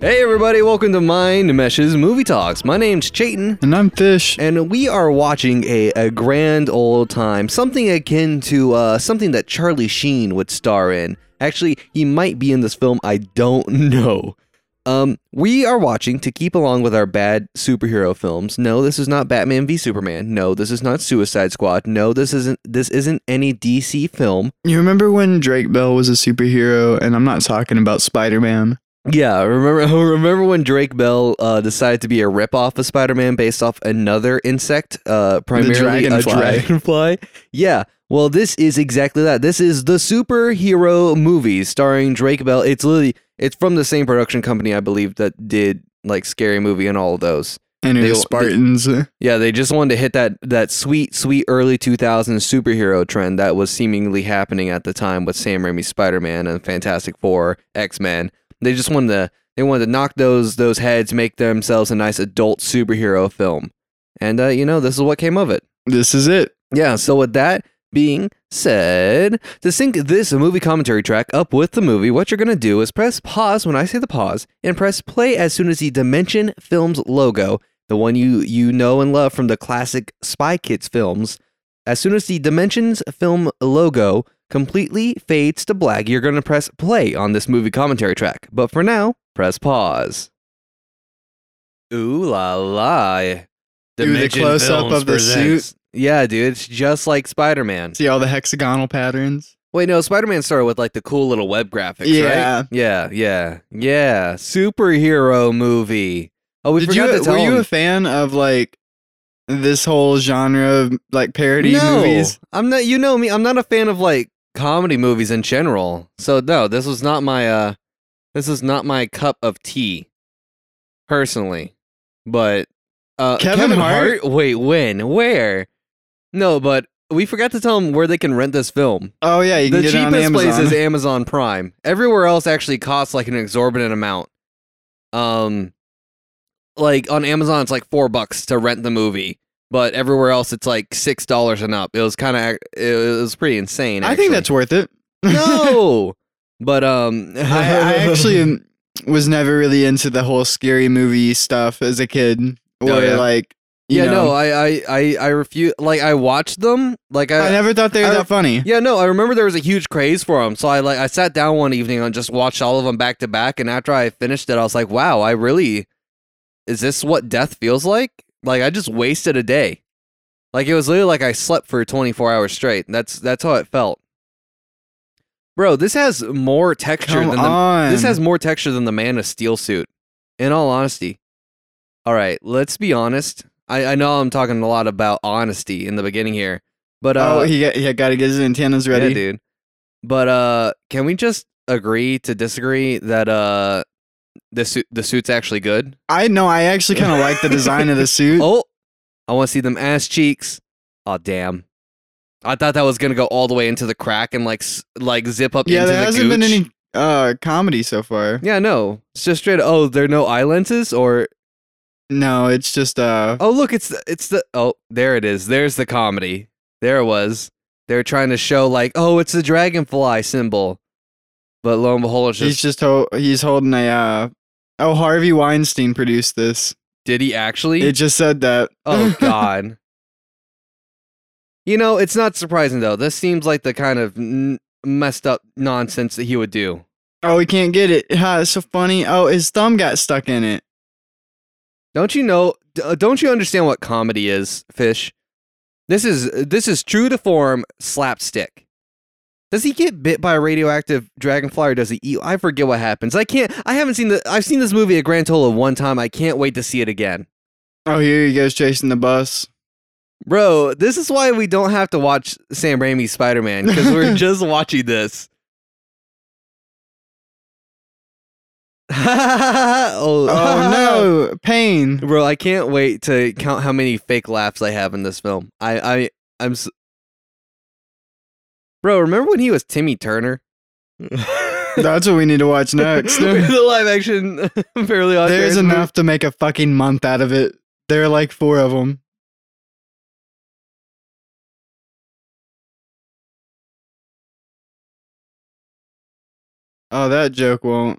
Hey everybody, welcome to Mind Meshes Movie Talks. My name's Chayton, And I'm Fish. and we are watching a, a grand old time, something akin to uh, something that Charlie Sheen would star in. Actually, he might be in this film, I don't know. Um, we are watching to keep along with our bad superhero films. No, this is not Batman v Superman. No, this is not Suicide Squad. No, this isn't this isn't any DC film. You remember when Drake Bell was a superhero? And I'm not talking about Spider Man. Yeah, remember remember when Drake Bell uh, decided to be a ripoff of Spider-Man based off another insect, uh, primarily dragonfly. a dragonfly? Yeah. Well, this is exactly that. This is the superhero movie starring Drake Bell. It's literally it's from the same production company I believe that did like Scary Movie and all of those. And it They- was Spartans. Yeah, they just wanted to hit that that sweet, sweet early 2000s superhero trend that was seemingly happening at the time with Sam Raimi's Spider-Man and Fantastic Four, X-Men. They just wanted to they wanted to knock those those heads, make themselves a nice adult superhero film. And uh, you know, this is what came of it. this is it. Yeah, so with that being said, to sync this movie commentary track up with the movie, what you're going to do is press pause when I say the pause and press play as soon as the Dimension Films logo, the one you you know and love from the classic Spy Kids films, as soon as the Dimensions film logo completely fades to black, you're going to press play on this movie commentary track. But for now, press pause. Ooh la la. Ooh, the close-up Films of the presents- suit. Yeah, dude, it's just like Spider Man. See all the hexagonal patterns? Wait, no, Spider Man started with like the cool little web graphics, Yeah. right? Yeah, yeah, yeah. Superhero movie. Oh, we Did forgot you, to tell were you a fan of like this whole genre of like parody no, movies? I'm not. You know me. I'm not a fan of like comedy movies in general. So no, this was not my. uh This is not my cup of tea, personally. But uh Kevin Hart? Wait, when? Where? No, but we forgot to tell them where they can rent this film. Oh yeah, you can the get it on cheapest place Amazon. is Amazon Prime. Everywhere else actually costs like an exorbitant amount. Um, like on Amazon, it's like four bucks to rent the movie, but everywhere else it's like six dollars and up. It was kind of it was pretty insane. I think actually. that's worth it. no, but um, I, I actually was never really into the whole scary movie stuff as a kid. Or Oh, yeah. like, you yeah, know, no, I I I I refuse. Like I watched them, like I, I. never thought they were I- that funny. yeah, no, I remember there was a huge craze for them. So I like I sat down one evening and just watched all of them back to back. And after I finished it, I was like, "Wow, I really is this what death feels like? Like I just wasted a day. Like it was literally like I slept for 24 hours straight. That's that's how it felt. Bro, this has more texture Come than the, on. this has more texture than the Man of Steel suit. In all honesty. All right, let's be honest. I, I know I'm talking a lot about honesty in the beginning here, but uh, oh, he got, he got to get his antennas ready. yeah, dude. But uh, can we just agree to disagree that uh, the suit the suit's actually good? I know. I actually kind of like the design of the suit. Oh, I want to see them ass cheeks. Oh damn! I thought that was gonna go all the way into the crack and like like zip up yeah, into there the hasn't been any uh comedy so far. Yeah, no, it's just straight. Oh, there are no eye lenses, or No, it's just uh. oh look, it's the, it's the oh there it is. There's the comedy. There it was. They're trying to show like oh it's the dragonfly symbol, but lo and behold, it's he's just just ho- he's holding a uh. Oh, Harvey Weinstein produced this. did he actually? It just said that. Oh God. you know, it's not surprising though. This seems like the kind of n- messed up nonsense that he would do. oh, he can't get it. Ha, it's so funny. Oh, his thumb got stuck in it. Don't you know? uh, Don't you understand what comedy is, Fish? This is this is true to form slapstick. Does he get bit by a radioactive dragonfly or does he eat? I forget what happens. I can't. I haven't seen the. I've seen this movie a grand total of one time. I can't wait to see it again. Oh, here he goes chasing the bus. Bro, this is why we don't have to watch Sam Raimi's Spider Man because we're just watching this. oh, Oh no, pain. bro! I can't wait to count how many fake laughs I have in this film. I, I, I'm. S- bro, remember when he was Timmy Turner? That's what we need to watch next. the live action Fairly Odd There's Parents movie. enough to make a fucking month out of it. There are like four of them. Oh, that joke won't.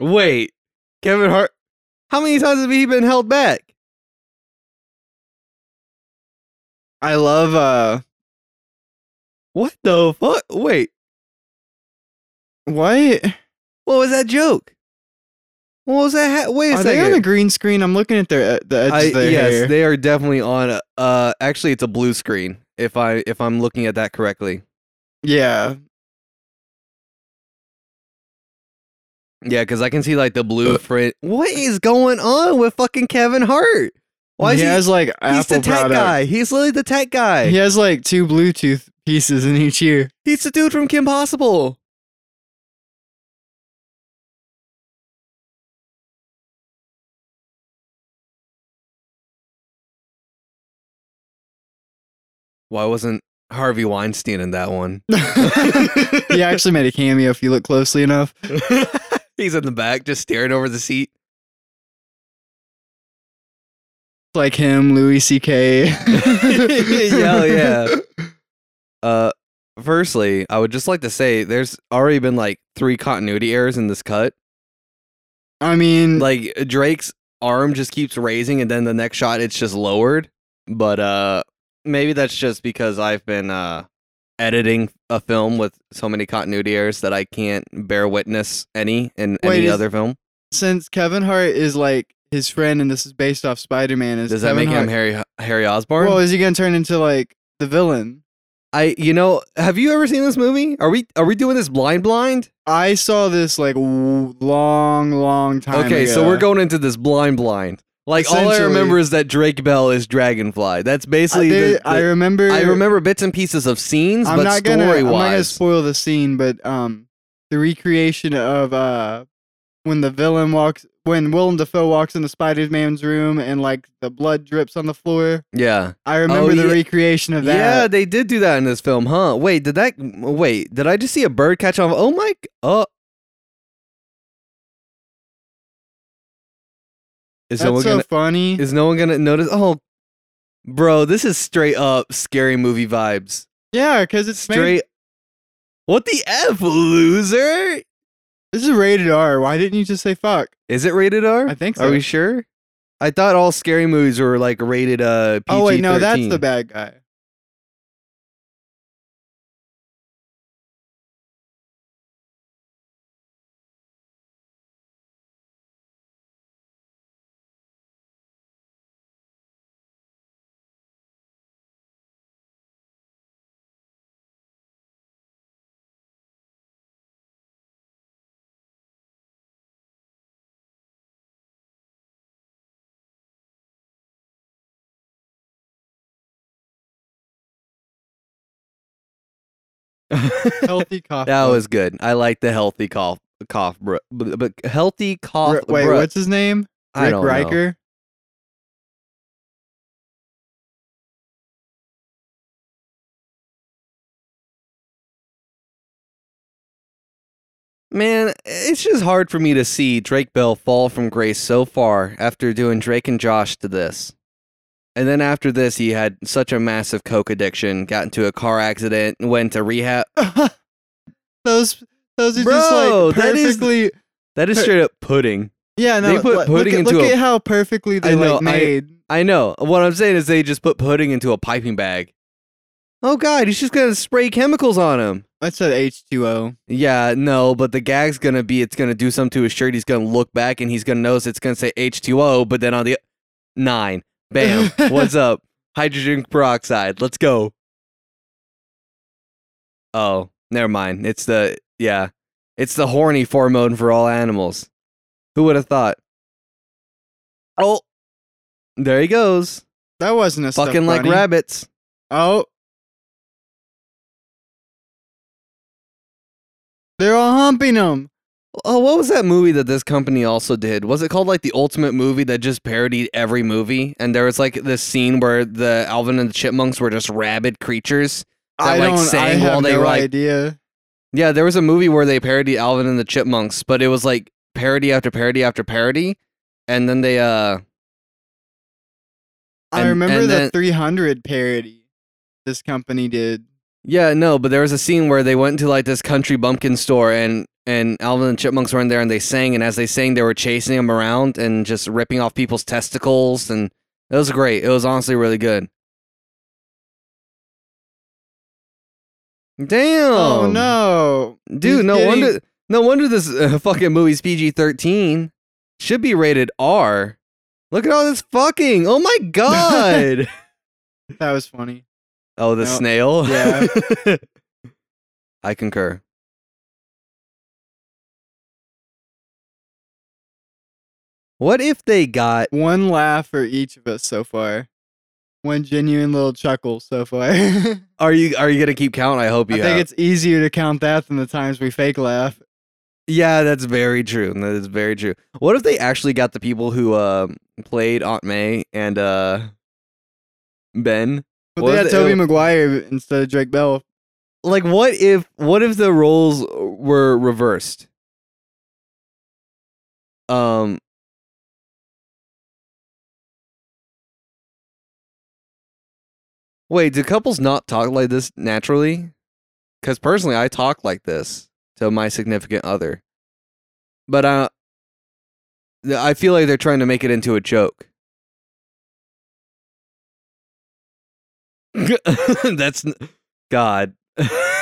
Wait, Kevin Hart. How many times have he been held back? I love uh What the fuck? Wait, what? what was that joke? What was that? Ha- Wait a Are they on a green screen? I'm looking at their the edge I, yes, hair. they are definitely on. A, uh, actually, it's a blue screen. If I if I'm looking at that correctly, yeah. Yeah, because I can see like the blue uh, print. What is going on with fucking Kevin Hart? Why is he he? has like he's the tech product. guy. He's literally the tech guy. He has like two Bluetooth pieces in each ear. He's the dude from Kim Possible. Why wasn't Harvey Weinstein in that one? he actually made a cameo if you look closely enough. He's in the back, just staring over the seat. Like him, Louis C.K. Hell yeah. Uh, firstly, I would just like to say there's already been like three continuity errors in this cut. I mean, Like Drake's arm just keeps raising, and then the next shot it's just lowered. But uh, maybe that's just because I've been uh editing a film with so many continuity errors that I can't bear witness any in Wait, any is- other film. since Kevin Hart is like his friend and this is based off Spider Man, is Does that Kevin make Hart, him Harry Harry Osborn? Well, is he gonna turn into like the villain? I you know have you ever seen this movie? Are we are we doing this blind blind? I saw this like long, long time. Okay, so we're going into this blind blind. Like all I Essentially. remember is that Drake Bell is Dragonfly. That's basically there- the, I remember. I remember bits and pieces of scenes, I'm but not gonna. story I'm not gonna wise, spoil the scene, but um, the recreation of uh, when the villain walks, when Willem Dafoe walks into Spider Man's room and like the blood drips on the floor. yeah, I remember Oh, the yeah. recreation of that. yeah, they did do that in this film, huh? Wait, did that? Wait, did I just see a bird catch on? Oh my! Oh, is That's someone so gonna? funny. Is no one gonna notice? Oh, bro, this is straight up scary movie vibes. yeah, because it's made- Straight. What the f, loser? this is rated R. Why didn't you just say fuck? Is it rated R? I think so. Are we sure? I thought all scary movies were like rated uh PG. Oh wait, no, that's the bad guy. Healthy cough. that was good. I like the healthy cough cough bro, but, but healthy cough. Ri- wait, bro- what's his name? I Rick don't know. Riker. Man, it's just hard for me to see Drake Bell fall from grace so far after doing Drake and Josh to this. And then after this, he had such a massive coke addiction, got into a car accident, went to rehab. those those are just like that is- perfectly. That is straight up pudding. yeah, no. they put look- pudding look, at- into look a- at how perfectly they I know, like I- made. I know. What I'm saying is they just put pudding into a piping bag. Oh God, he's just gonna spray chemicals on him. I said H two O. Yeah, no, but the gag's gonna be it's gonna do something to his shirt. He's gonna look back and he's gonna notice it's gonna say H2O, but then on the nine, bam, what's up? Hydrogen peroxide. Let's go. Oh, never mind. It's the yeah, it's the horny hormone for all animals. Who would have thought? Oh, there he goes, That wasn't a fucking like rabbits. Oh. They're all humping him. Oh, what was that movie that this company also did? Was it called like the Ultimate Movie that just parodied every movie? And there was like this scene where the Alvin and the Chipmunks were just rabid creatures. That, I like, don't. I sang have while they no were, like- idea. Yeah, there was a movie where they parodied Alvin and the Chipmunks, but it was like parody after parody after parody. And then they uh I and- remember and the then- 300 parody this company did. Yeah, no, but there was a scene where they went to like this country bumpkin store and and Alvin and Chipmunks were in there and they sang and as they sang they were chasing them around and just ripping off people's testicles and it was great. It was honestly really good. Damn. Oh no, Dude, He's no getting- wonder no wonder this uh, fucking movie's PG-13. Should be rated R. Look at all this fucking. Oh my god. that was funny. oh, the No. snail? Yeah. I concur. What if they got One laugh for each of us so far. One genuine little chuckle so far. I Are you are you going to keep count? I hope you have. I think it's easier to count that than the times we fake laugh. Yeah, that's very true. That is very true. What if they actually got the people who uh, played Aunt May and uh, Ben? But What they if had Tobey Maguire instead of Drake Bell. Like, what if what if the roles were reversed? Um. Wait, do couples not talk like this naturally? Because personally, I talk like this to my significant other, but uh, th- I feel like they're trying to make it into a joke. That's God.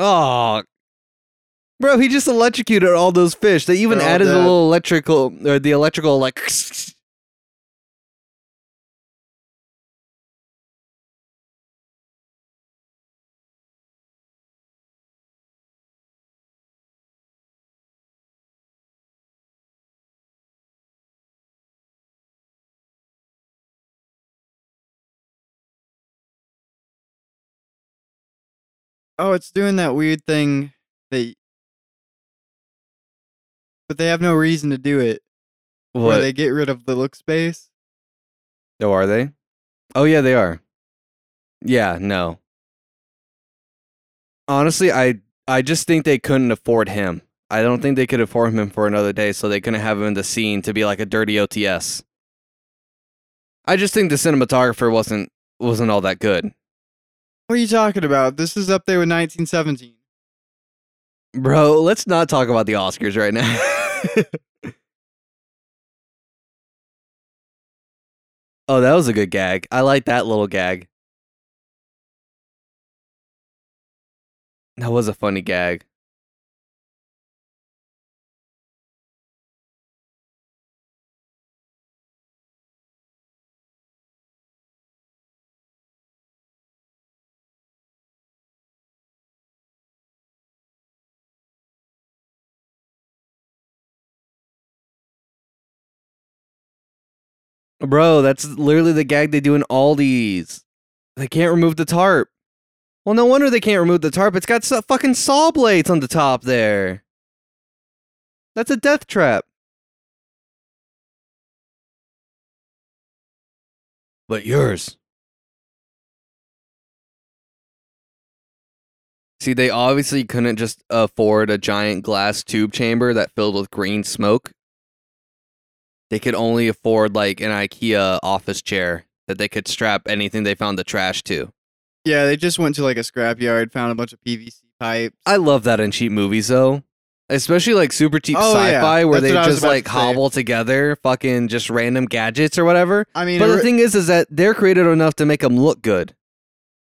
oh, bro, he just electrocuted all those fish. They even They're all added the dead. little electrical or the electrical like. Oh, it's doing that weird thing that but they have no reason to do it. Where What? they get rid of the look space. Oh, are they? Oh, yeah, they are. Yeah, no. Honestly, I I just think they couldn't afford him. I don't think they could afford him for another day, so they couldn't have him in the scene to be like a dirty OTS. I just think the cinematographer wasn't wasn't all that good, What are you talking about? This is up there with 1917. bro. Let's not talk about the Oscars right now. oh, that was a good gag. I like that little gag. That was a funny gag. Bro, that's literally the gag they do in these. They can't remove the tarp. Well, no wonder they can't remove the tarp. It's got fucking saw blades on the top there. That's a death trap. But yours. See, they obviously couldn't just afford a giant glass tube chamber that filled with green smoke. They could only afford like an IKEA office chair that they could strap anything they found the trash to. Yeah, they just went to like a scrapyard, found a bunch of PVC pipes. I love that in cheap movies though. Especially like super cheap Oh, sci-fi where That's they what I was just like to hobble together fucking just random gadgets or whatever. I mean, But the ori- thing is is that they're creative enough to make them look good.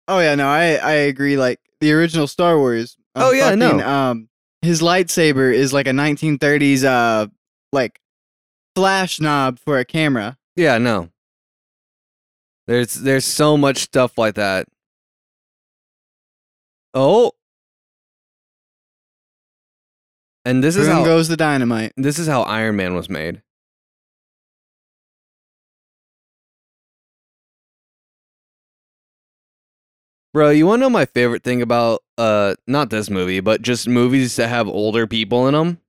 oh yeah, no, I I agree. Like the original Star Wars. um, Oh, yeah, fucking, Um, his lightsaber is like a 1930s uh like flash knob for a camera. Yeah, no. There's there's so much stuff like that. Oh. And this is how goes the dynamite. this is how Iron Man was made. Bro, you want to know my favorite thing about uh not this movie, but just movies that have older people in them?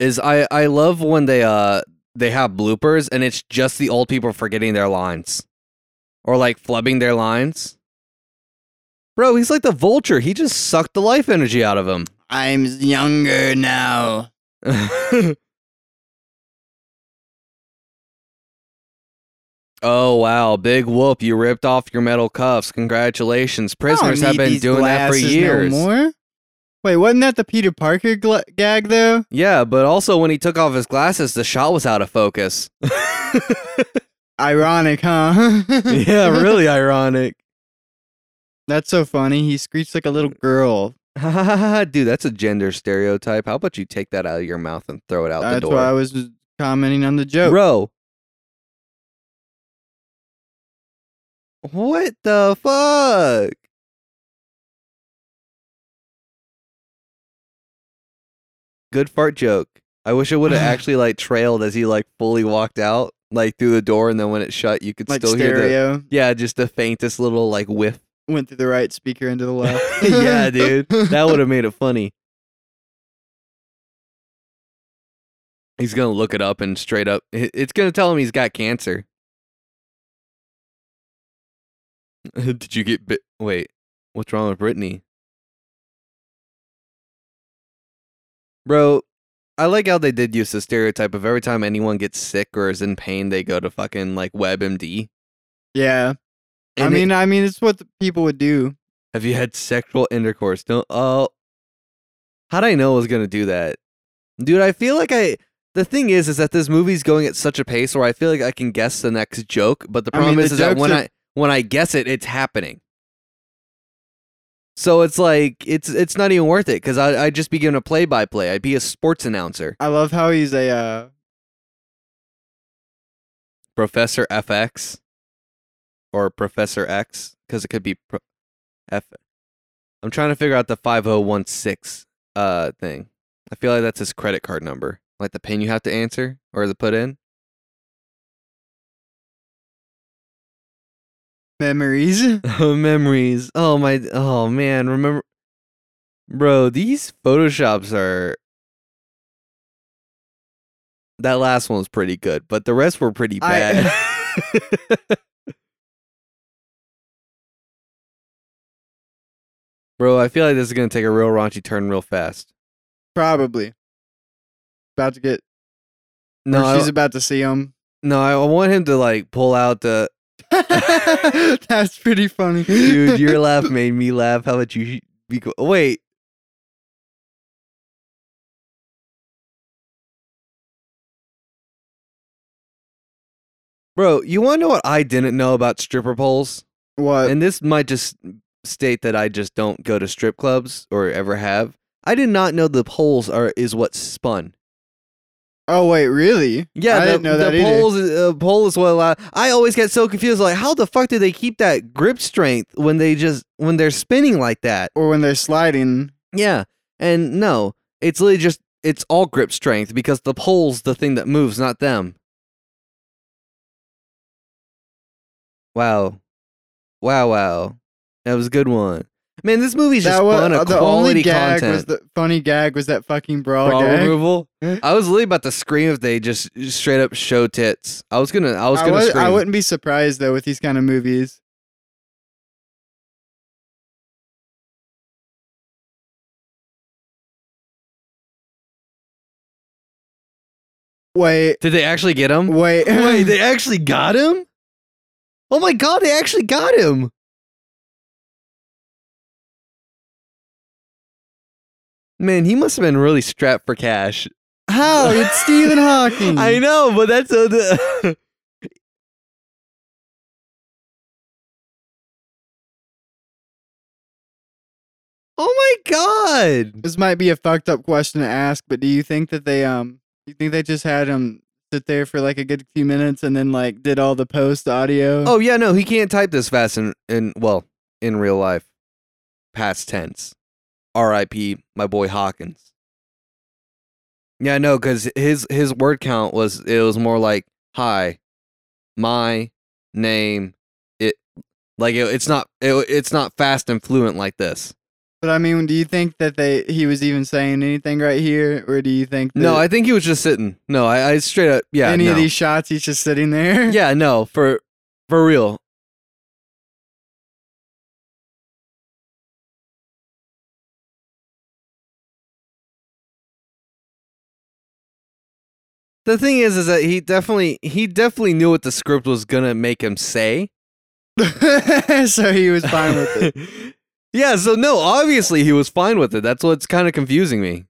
Is I I love when they uh they have bloopers and it's just the old people forgetting their lines or like flubbing their lines. Bro, he's like the vulture. He just sucked the life energy out of him. I'm younger now. oh wow, big whoop! You ripped off your metal cuffs. Congratulations, prisoners have been doing that for years. No more. Wait, wasn't that the Peter Parker gla- gag though? Yeah, but also when he took off his glasses, the shot was out of focus. Ironic, huh? yeah, really ironic. That's so funny. He screeched like a little girl. Dude, that's a gender stereotype. How about you take that out of your mouth and throw it out the door? That's why I was commenting on the joke. Bro. What the fuck? Good fart joke. I wish it would have actually like trailed as he like fully walked out, like through the door, and then when it shut, you could like still hear the stereo yeah, just the faintest little like whiff. went through the right speaker into the left. yeah, dude, that would have made it funny. He's gonna look it up and straight up, it's gonna tell him he's got cancer. Did you get bit? Wait, what's wrong with Brittany? Bro, I like how they did use the stereotype of every time anyone gets sick or is in pain, they go to fucking like WebMD. yeah. I And it- mean, I mean, it's what the people would do. Have you had sexual intercourse? Don't. Oh, how'd I know I was gonna do that, dude? I feel like I. The thing is, is that this movie's going at such a pace where I feel like I can guess the next joke, but the I mean, problem the is, is that when are- I when I guess it, it's happening. So it's like it's it's not even worth it because I I'd just be given a play by play. I'd be a sports announcer, I love how he's a uh, Professor FX, or Professor X, because it could be pro- F. I'm trying to figure out the 5016 uh thing. I feel like that's his credit card number. Like the pin you have to answer or the put in. Memories. Memories. Oh my oh man, remember Bro, these photoshops are That last one was pretty good, but the rest were pretty bad. Bro, I feel like this is gonna take a real raunchy turn real fast. Probably. About to get. No, she's about to see him. no, I want him to like pull out the That's pretty funny, dude. Your laugh made me laugh. How about you? Be co- oh, Wait, bro. You want to know what I didn't know about stripper poles? what? and this might just state that I just don't go to strip clubs or ever have. I did not know the poles are is what spun. Oh wait, really? Yeah, I the, didn't know the that either. poles uh, pole is what allow- I always get so confused. Like, how the fuck do they keep that grip strength when they just when they're spinning like that? Or when they're sliding. Yeah, and no, it's literally just it's all grip strength because the pole's the thing that moves, not them. Wow, wow, wow, that was a good one. Man, this movie's just That was fun uh, of the quality only gag content. was the funny gag was that fucking brawl Bra gag. removal. I was literally about to scream if they just straight up show tits. I was gonna, I was gonna was, scream. I wouldn't be surprised though with these kind of movies. Wait, Did they actually get him? wait, Wait, they actually got him? Oh my god, they actually got him. Man, he must have been really strapped for cash. how? It's Stephen Hawking. I know, but that's uh, the Oh my god. This might be a fucked up question to ask, but do you think that they um, you think they just had him sit there for like a good few minutes and then like did all the post audio? Oh yeah, no, he can't type this fast in, in well, in real life. Past tense. R.I.P. my boy Hawkins. Yeah, no, because his his word count was it was more like hi, my name, it like it, it's not it, it's not fast and fluent like this. But I mean, do you think that they he was even saying anything right here, or do you think that No, I think he was just sitting. No, I, I straight up yeah. any no. of these shots he's just sitting there? Yeah, no, for for real. The thing is, is that he definitely he definitely knew what the script was gonna make him say. so he was fine with it. yeah, so no, obviously he was fine with it. That's what's kind of confusing me.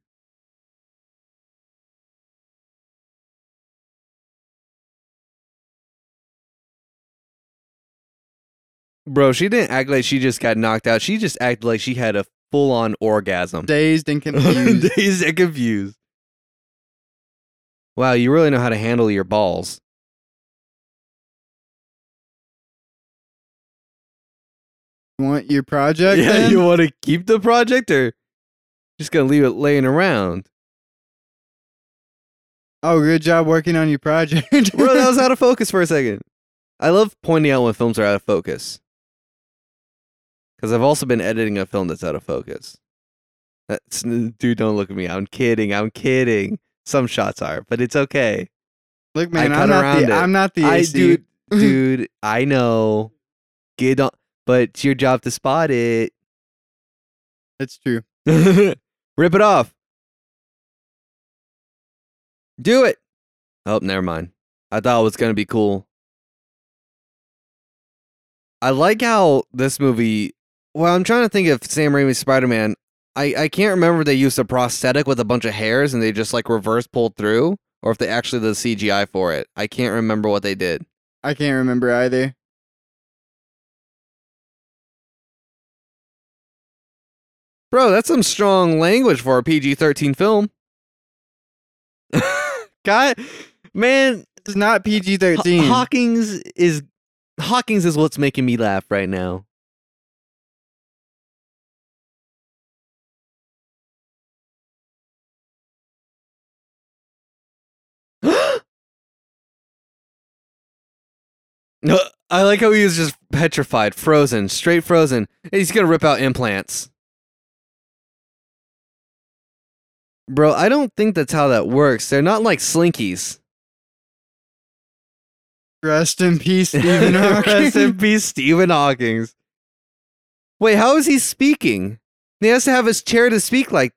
Bro, she didn't act like she just got knocked out. She just acted like she had a full on orgasm. Dazed and confused. Dazed and confused. Wow, you really know how to handle your balls. You want your project? yeah, then? you want to keep the project or just gonna leave it laying around? Oh, good job working on your project. Bro, that was out of focus for a second. I love pointing out when films are out of focus. Because I've also been editing a film that's out of focus. That's, dude, don't look at me. I'm kidding. I'm kidding. Some shots are, but it's okay. Look, man, cut I'm not, around the, it. I'm not the I dude, dude, I know. Get on, but it's your job to spot it. That's true. Rip it off. Do it. Oh, never mind. I thought it was gonna be cool. I like how this movie. Well, I'm trying to think of Sam Raimi's Spider-Man. I I can't remember if they used a prosthetic with a bunch of hairs and they just like reverse pulled through, or if they actually did CGI for it. I can't remember what they did. I can't remember either. Bro, that's some strong language for a PG-13 film. God, man, It's not PG Haw- 13. Hawkins is Hawkins is what's making me laugh right now. No, I like how he was just petrified, frozen, straight frozen. He's gonna rip out implants. Bro, I don't think that's how that works. They're not like slinkies. Rest in peace, Stephen Hawking. Rest in peace, Stephen Hawking's. Wait, how is he speaking? He has to have his chair to speak like.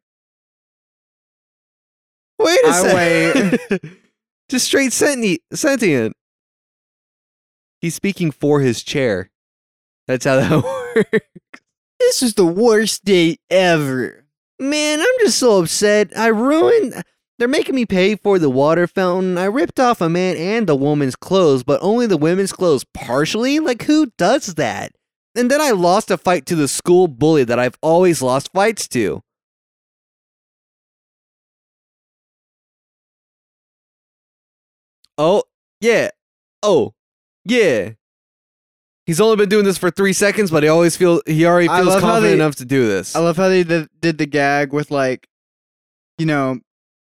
Wait a I second. Just straight sentient. sentient. He's speaking for his chair. That's how that works. This is the worst date ever. Man, I'm just so upset. I ruined. They're making me pay for the water fountain. I ripped off a man and a woman's clothes, but only the women's clothes partially? Like, who does that? And then I lost a fight to the school bully that I've always lost fights to. Oh, yeah. Oh, yeah. He's only been doing this for three seconds, but he always feel he already I feels love how confident they- enough to do this. I love how they did, did the gag with, like, you know,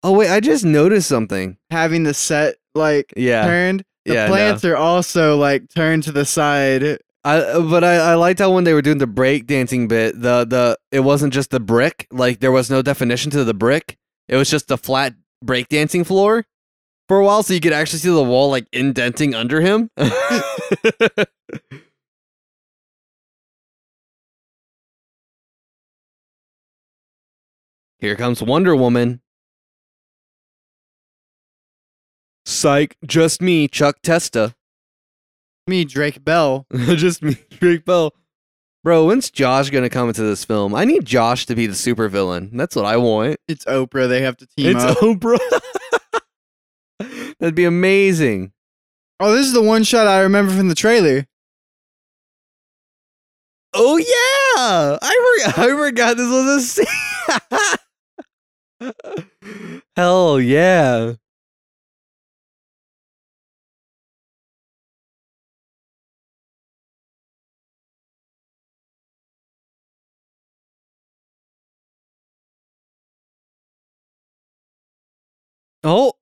oh wait, I just noticed something. having the set, like, Yeah, turned. The yeah, plants are also, like, turned to the side. I but I, I liked how when they were doing the break dancing bit, the the it wasn't just the brick, like there was no definition to the brick. It was just a flat break dancing floor for a while, so you could actually see the wall like indenting under him. Here comes Wonder Woman. Psych, just me, Chuck Testa. Me, Drake Bell. Just me, Drake Bell. Bro, when's Josh gonna come into this film? I need Josh to be the supervillain. That's what I want. It's Oprah. They have to team it's up. It's Oprah. That'd be amazing. Oh, this is the one shot I remember from the trailer. Oh yeah, I forgot. I forgot this was a scene. Hell yeah. Oh.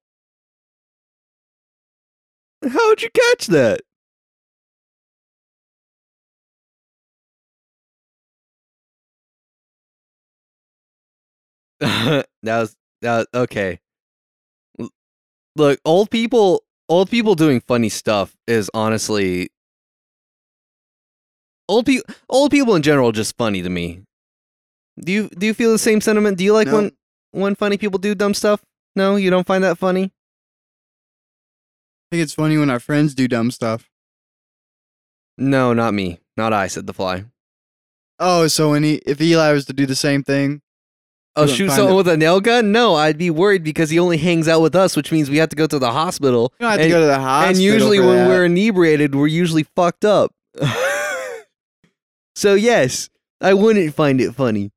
How'd you catch that? that was that was, okay. Look, old people old people doing funny stuff is honestly old people old people in general just funny to me. Do you do you feel the same sentiment? Do you like No. when when funny people do dumb stuff? No, you don't find that funny? Think it's funny when our friends do dumb stuff. No, not me. Not I, said the fly. Oh, so when he if Eli was to do the same thing, Oh, shoot someone it. with a nail gun? No, I'd be worried because he only hangs out with us, which means we have to go to the hospital. you don't have and, to go to the hospital. and usually when that. we're inebriated, we're usually fucked up. so yes, I wouldn't find it funny.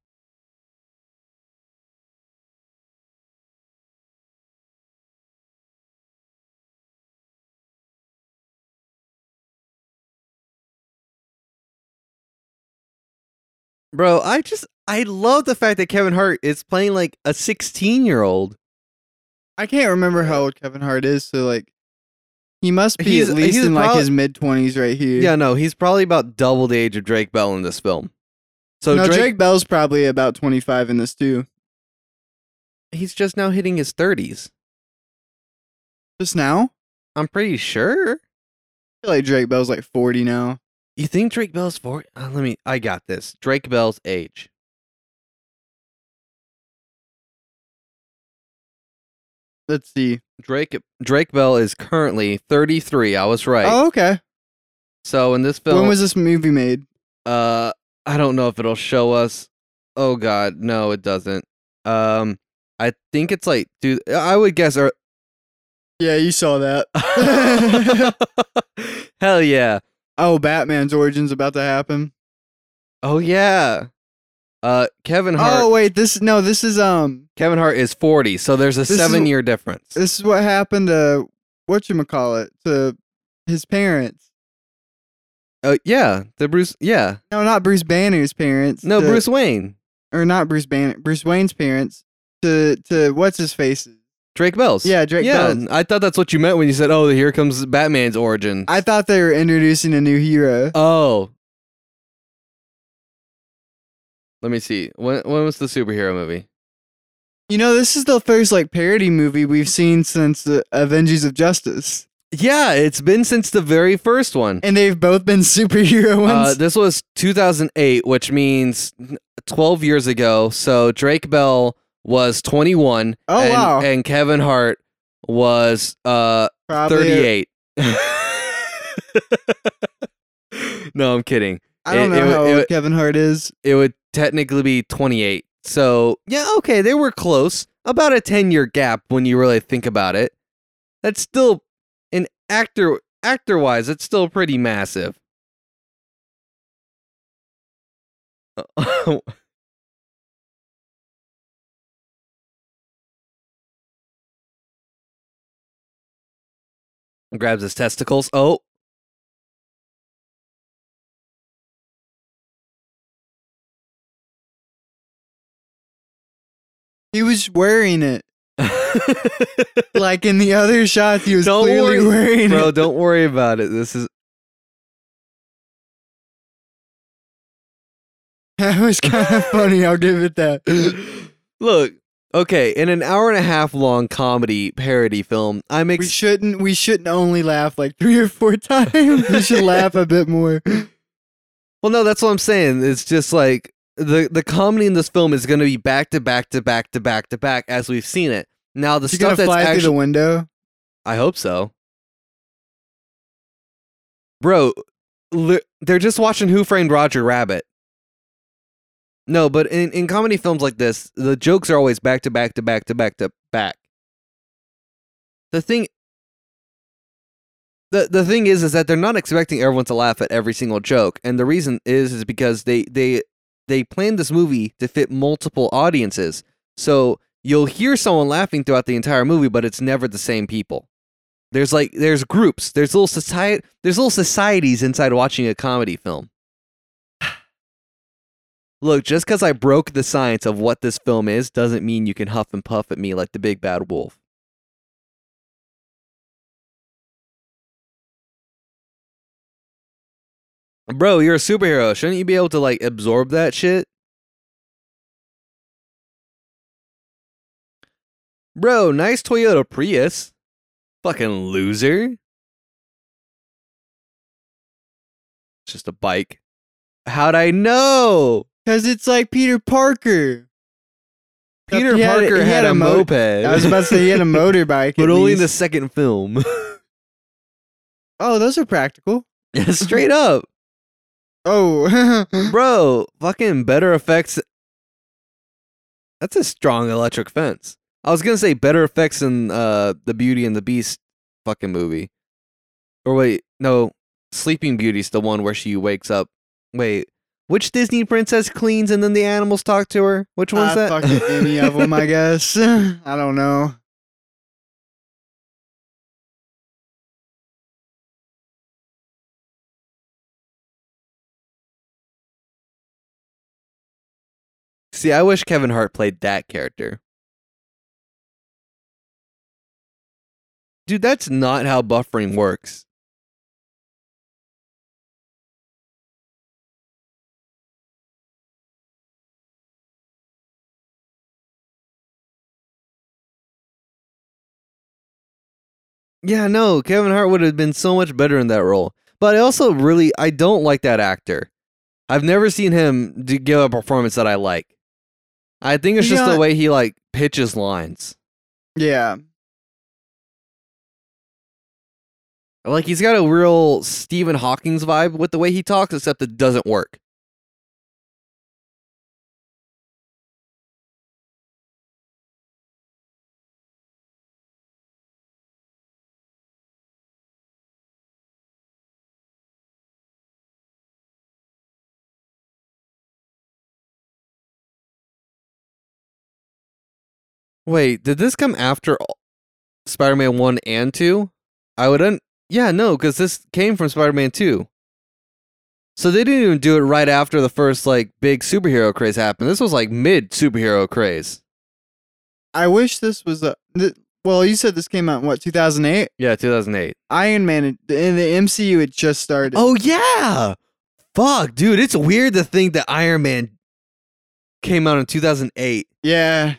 Bro, I just I love the fact that Kevin Hart is playing like a 16 year old. I can't remember how old Kevin Hart is, so like he must be He's- at least in like his mid twenties right here. Yeah, no, he's probably about double the age of Drake Bell in this film. So no, Drake, Drake, Bell's probably about twenty five in this too. he's just now hitting his 30s. Just now, I'm pretty sure. I feel like Drake Bell's like forty now. You think Drake Bell's 40? Uh, let me I got this. Drake Bell's age. Let's see. Drake Drake Bell is currently 33. I was right. Oh, okay. So in this film when was this movie made? uh I don't know if it'll show us. Oh god, no it doesn't. Um I think it's like dude I would guess er- Yeah, you saw that. Hell yeah. Oh, Batman's origin's about to happen. Oh yeah. Uh Kevin Hart Oh wait, this no, this is um, Kevin Hart is 40, so there's a is- 7 year difference. this is what happened to what you call it to his parents. Uh yeah, the Bruce yeah. No, not Bruce Banner's parents. No, to- Bruce Wayne. or not Bruce Banner, Bruce Wayne's parents. To to what's his face? Drake Bell's. Yeah, Drake yeah, Bell's. I thought that's what you meant when you said, "Oh, here comes Batman's origin." I thought they were introducing a new hero. oh, let me see. When when was the superhero movie? You know, this is the first like parody movie we've seen since the Avengers of Justice, Yeah, it's been since the very first one. and they've both been superhero Uh, ones. this was 2008, which means 12 years ago. So Drake Bell was 21. Oh, and, wow. And Kevin Hart was uh Probably. 38. no, I'm kidding. I don't It- know it- how it- old Kevin Hart is. It would technically be 28. So, yeah, okay, they were close. About a 10 year gap when you really think about it. That's still an actor actor wise, it's still pretty massive. Grabs his testicles. Oh, He was wearing it. Like in the other shots, he was Don't clearly worry, wearing bro, it. Bro, don't worry about it. This is That was kind of funny. I'll give it that. Look, okay, in an hour and a half long comedy parody film, I'm We shouldn't. We shouldn't only laugh like three or four times. We should laugh a bit more. Well, no, that's what I'm saying. It's just like the the comedy in this film is going to be back to back to back to back to back as we've seen it. Now the stuff that's fly through the window? I hope so. Bro, li- they're just watching Who Framed Roger Rabbit. No, but in, in comedy films like this, the jokes are always back to back to back to back to back. The thing the the thing is is that they're not expecting everyone to laugh at every single joke. And the reason is is because they they they planned this movie to fit multiple audiences. So you'll hear someone laughing throughout the entire movie, but it's never the same people. There's like there's groups, there's little society, there's little societies inside watching a comedy film. Look, just because I broke the science of what this film is doesn't mean you can huff and puff at me like the big bad wolf. Bro, you're a superhero. Shouldn't you be able to like absorb that shit? Bro, nice Toyota Prius. Fucking loser. It's just a bike. How'd I know? Because it's like Peter Parker. Peter had Parker he had, had a, a mo- moped. I was about to say he had a motorbike, but only in the second film. Oh, those are practical. Yeah, straight up, Oh, bro. Fucking better effects. That's a strong electric fence. I was gonna say better effects than uh the Beauty and the Beast fucking movie. Or wait, no, Sleeping Beauty's the one where she wakes up. Wait, which Disney princess cleans and then the animals talk to her? Which one's Ah, that? fucking any of them, I guess. I don't know. See, I wish Kevin Hart played that character. Dude, that's not how buffering works. Yeah, no, Kevin Hart would have been so much better in that role. But I also really I don't like that actor. I've never seen him do, give a performance that I like. I think it's just Yeah. the way he like pitches lines. Yeah. Like he's got a real Stephen Hawking's vibe with the way he talks, except it doesn't work. Wait, did this come after Spider Man 1 and 2? I would un- Yeah, no, because this came from Spider Man 2. So they didn't even do it right after the first like big superhero craze happened. This was like mid superhero craze. I wish this was a. Th- well, you said this came out in what 2008. Yeah, 2008. Iron Man in in the MCU had just started. Oh yeah. Fuck, dude, it's weird to think that Iron Man came out in 2008. yeah.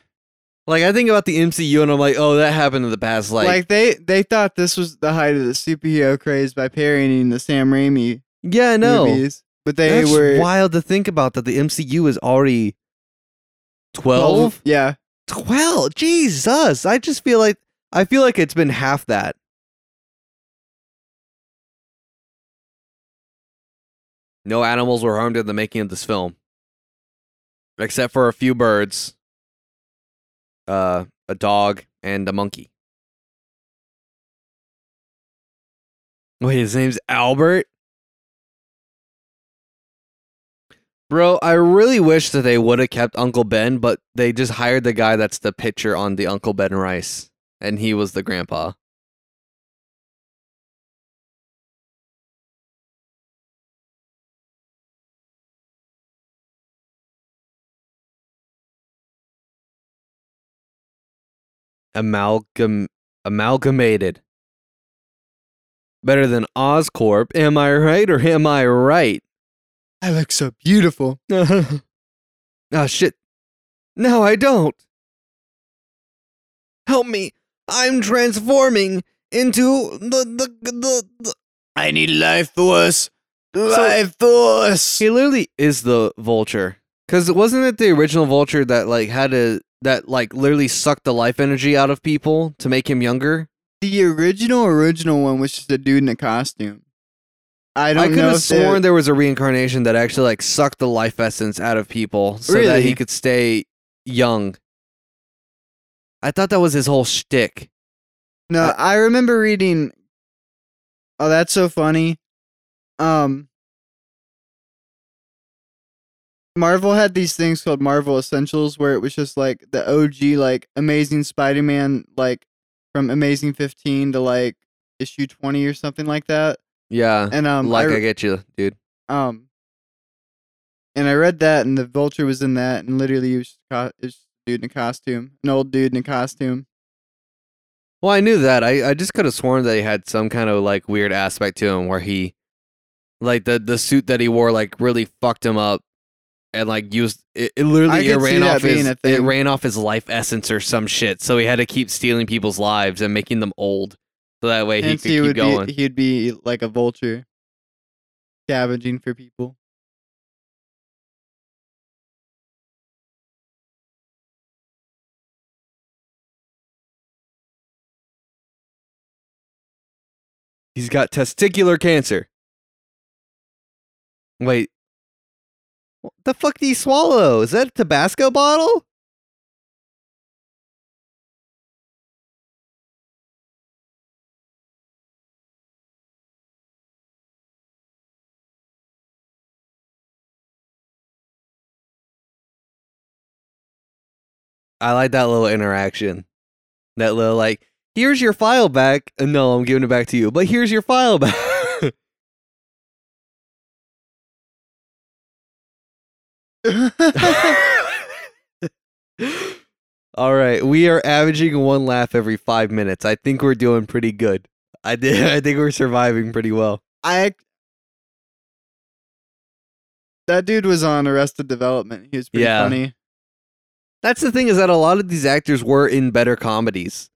Like I think about the MCU and I'm like, "Oh, that happened in the past like, Like, they they thought this was the height of the superhero craze by parodying the Sam Raimi yeah, no. movies, but they That's were wild to think about that the MCU is already 12? Yeah. 12. Jesus. I just feel like I feel like it's been half that. No animals were harmed in the making of this film. Except for a few birds. Uh a dog and a monkey. Wait, his name's Albert? Bro, I really wish that they would have kept Uncle Ben, but they just hired the guy that's the pitcher on the Uncle Ben rice, and he was the grandpa. Amalgam amalgamated. Better than Oscorp, am I right or am I right? I look so beautiful. oh shit. No, I don't. Help me. I'm transforming into the the the, the I need life force. Life force. He literally is the vulture. Cause wasn't it the original vulture that like had to that like literally sucked the life energy out of people to make him younger? The original original one was just a dude in a costume. I don't know. I could have sworn there was a reincarnation that actually like sucked the life essence out of people so that he could stay young. I thought that was his whole shtick. No, I remember reading. Oh, that's so funny. Um, Marvel had these things called Marvel Essentials, where it was just like the OG, like Amazing Spider-Man, like from Amazing Fifteen to like issue twenty or something like that. Yeah. And um, like I, I get you, dude. um, and I read that, and the Vulture was in that, and literally he was just co- it was a dude in a costume, an old dude in a costume. Well, I knew that. I, I just could have sworn that he had some kind of like weird aspect to him where he like the the suit that he wore like really fucked him up and like used it, it literally it ran off his it ran off his life essence or some shit. So he had to keep stealing people's lives and making them old. So that way he Hence, could he keep would going. be he'd be like a vulture, scavenging for people. He's got testicular cancer. Wait. What the fuck did he swallow? Is that a Tabasco bottle? I like that little interaction. That little like, here's your file back. Uh, No, I'm giving it back to you. But here's your file back. All right, we are averaging one laugh every five minutes. I think we're doing pretty good. I did. I think we're surviving pretty well. I that dude was on Arrested Development. He was pretty Yeah. funny. That's the thing is that a lot of these actors were in better comedies.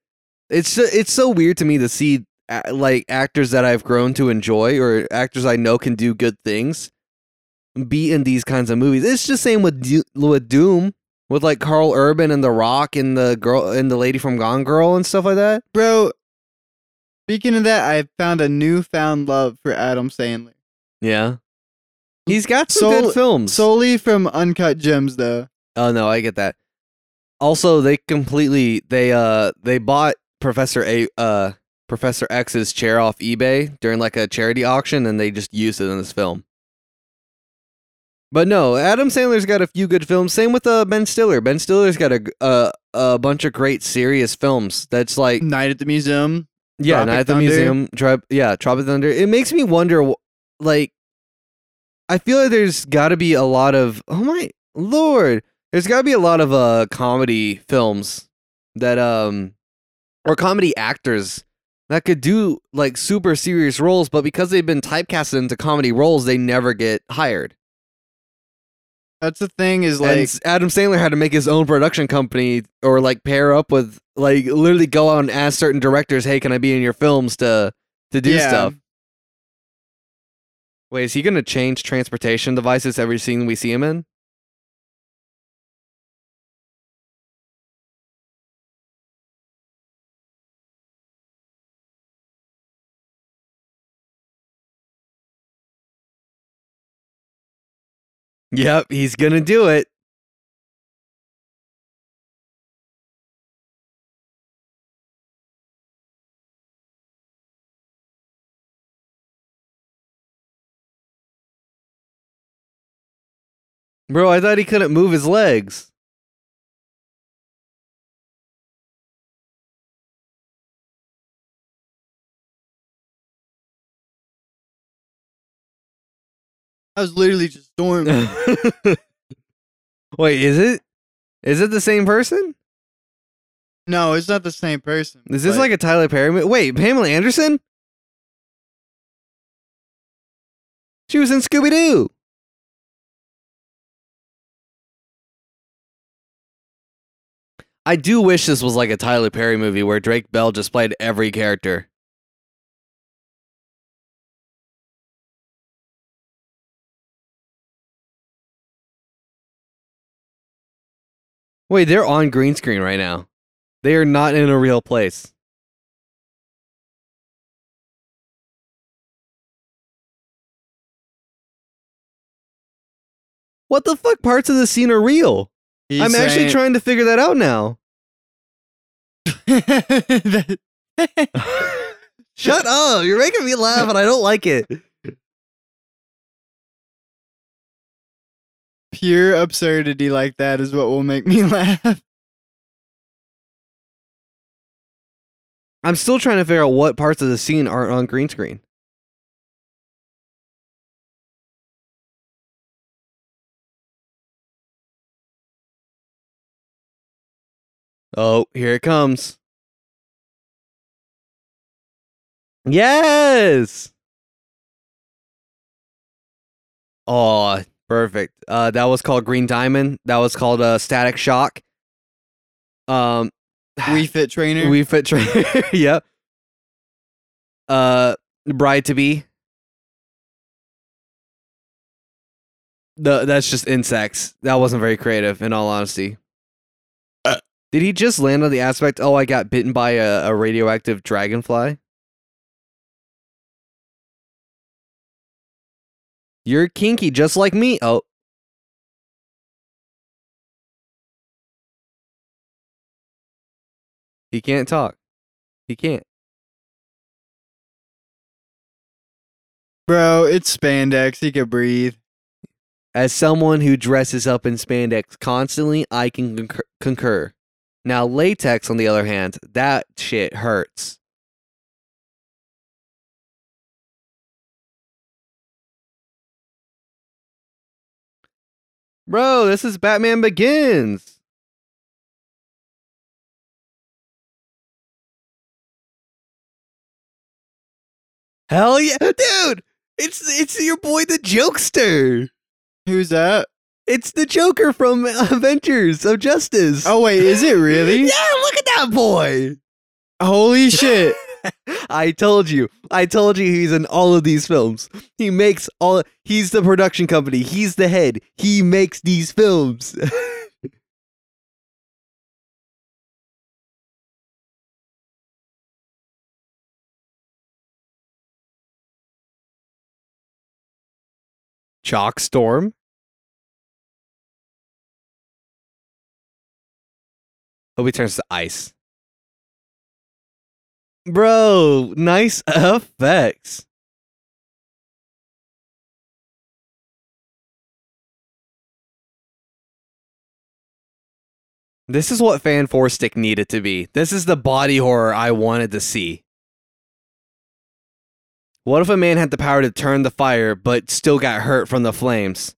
It's it's so weird to me to see like actors that I've grown to enjoy or actors I know can do good things be in these kinds of movies. It's just same with Do- with Doom with like Karl Urban and The Rock and the girl and the lady from Gone Girl and stuff like that. Bro, speaking of that, I found a newfound love for Adam Sandler. Yeah. He's got some Sol- good films. Solely from Uncut Gems though. Oh no, I get that. Also, they completely they uh they bought Professor A uh Professor X's chair off eBay during like a charity auction and they just used it in this film. But no, Adam Sandler's got a few good films. Same with uh, Ben Stiller. Ben Stiller's got a uh, a bunch of great serious films. That's like Night at the Museum. yeah, Tropic Night at the Thunder. Museum. Tri- yeah, Tropic Thunder. It makes me wonder, like, I feel like there's got to be a lot of oh my lord, there's got to be a lot of uh comedy films that um or comedy actors that could do like super serious roles, but because they've been typecasted into comedy roles, they never get hired. That's the thing is like s- Adam Sandler had to make his own production company or like pair up with like literally go out and ask certain directors, "Hey, can I be in your films to to do yeah, stuff?" Wait, is he gonna change transportation devices every scene we see him in? Yep, he's gonna do it. Bro, I thought he couldn't move his legs. I was literally just storm. Wait, is it? Is it the same person? no, it's not the same person. Is this but- like a Tyler Perry? mo- Wait, Pamela Anderson? She was in Scooby Doo. I do wish this was like a Tyler Perry movie where Drake Bell just played every character. Wait, they're on green screen right now. They are not in a real place. What the fuck parts of the scene are real? He's I'm actually saying- trying to figure that out now. That- Shut up. You're making me laugh and I don't like it. Pure absurdity like that is what will make me laugh. I'm still trying to figure out what parts of the scene aren't on green screen. Oh, here it comes. Yes. Oh, perfect. Uh, that was called Green Diamond. That was called uh, Static Shock. Um, We fit trainer. we fit trainer. yep. Uh, bride to be. The that's just insects. That wasn't very creative, in all honesty. Did he just land on the aspect? Oh, I got bitten by a, a radioactive dragonfly. You're kinky just like me. Oh. He can't talk. He can't. Bro, it's spandex. He can breathe. As someone who dresses up in spandex constantly, I can concur. Now, latex, on the other hand, that shit hurts. Bro, this is Batman Begins. Hell yeah, dude! It's it's your boy the Jokester. Who's that? It's the Joker from Avengers of Justice. Oh wait, is it really? yeah, look at that boy. Holy shit. I told you. I told you he's in all of these films. He makes all he's the production company. He's the head. He makes these films. Chalk Storm. Hope he turns to ice. Bro, nice effects. This is what Fan Four Stick needed to be. This is the body horror I wanted to see. What if a man had the power to turn the fire but still got hurt from the flames?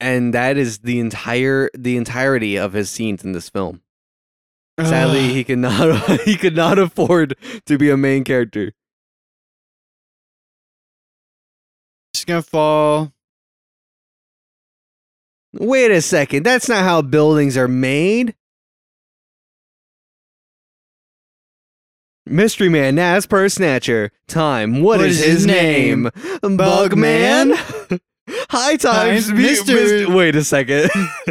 And that is the entire the entirety of his scenes in this film. Sadly, he could not he could not afford to be a main character. Just gonna fall. Wait a second, that's not how buildings are made. Mystery Man, Naspers Snatcher. Time. what is, his, name? Bugman? High times, Mis- Mr. Wait a second.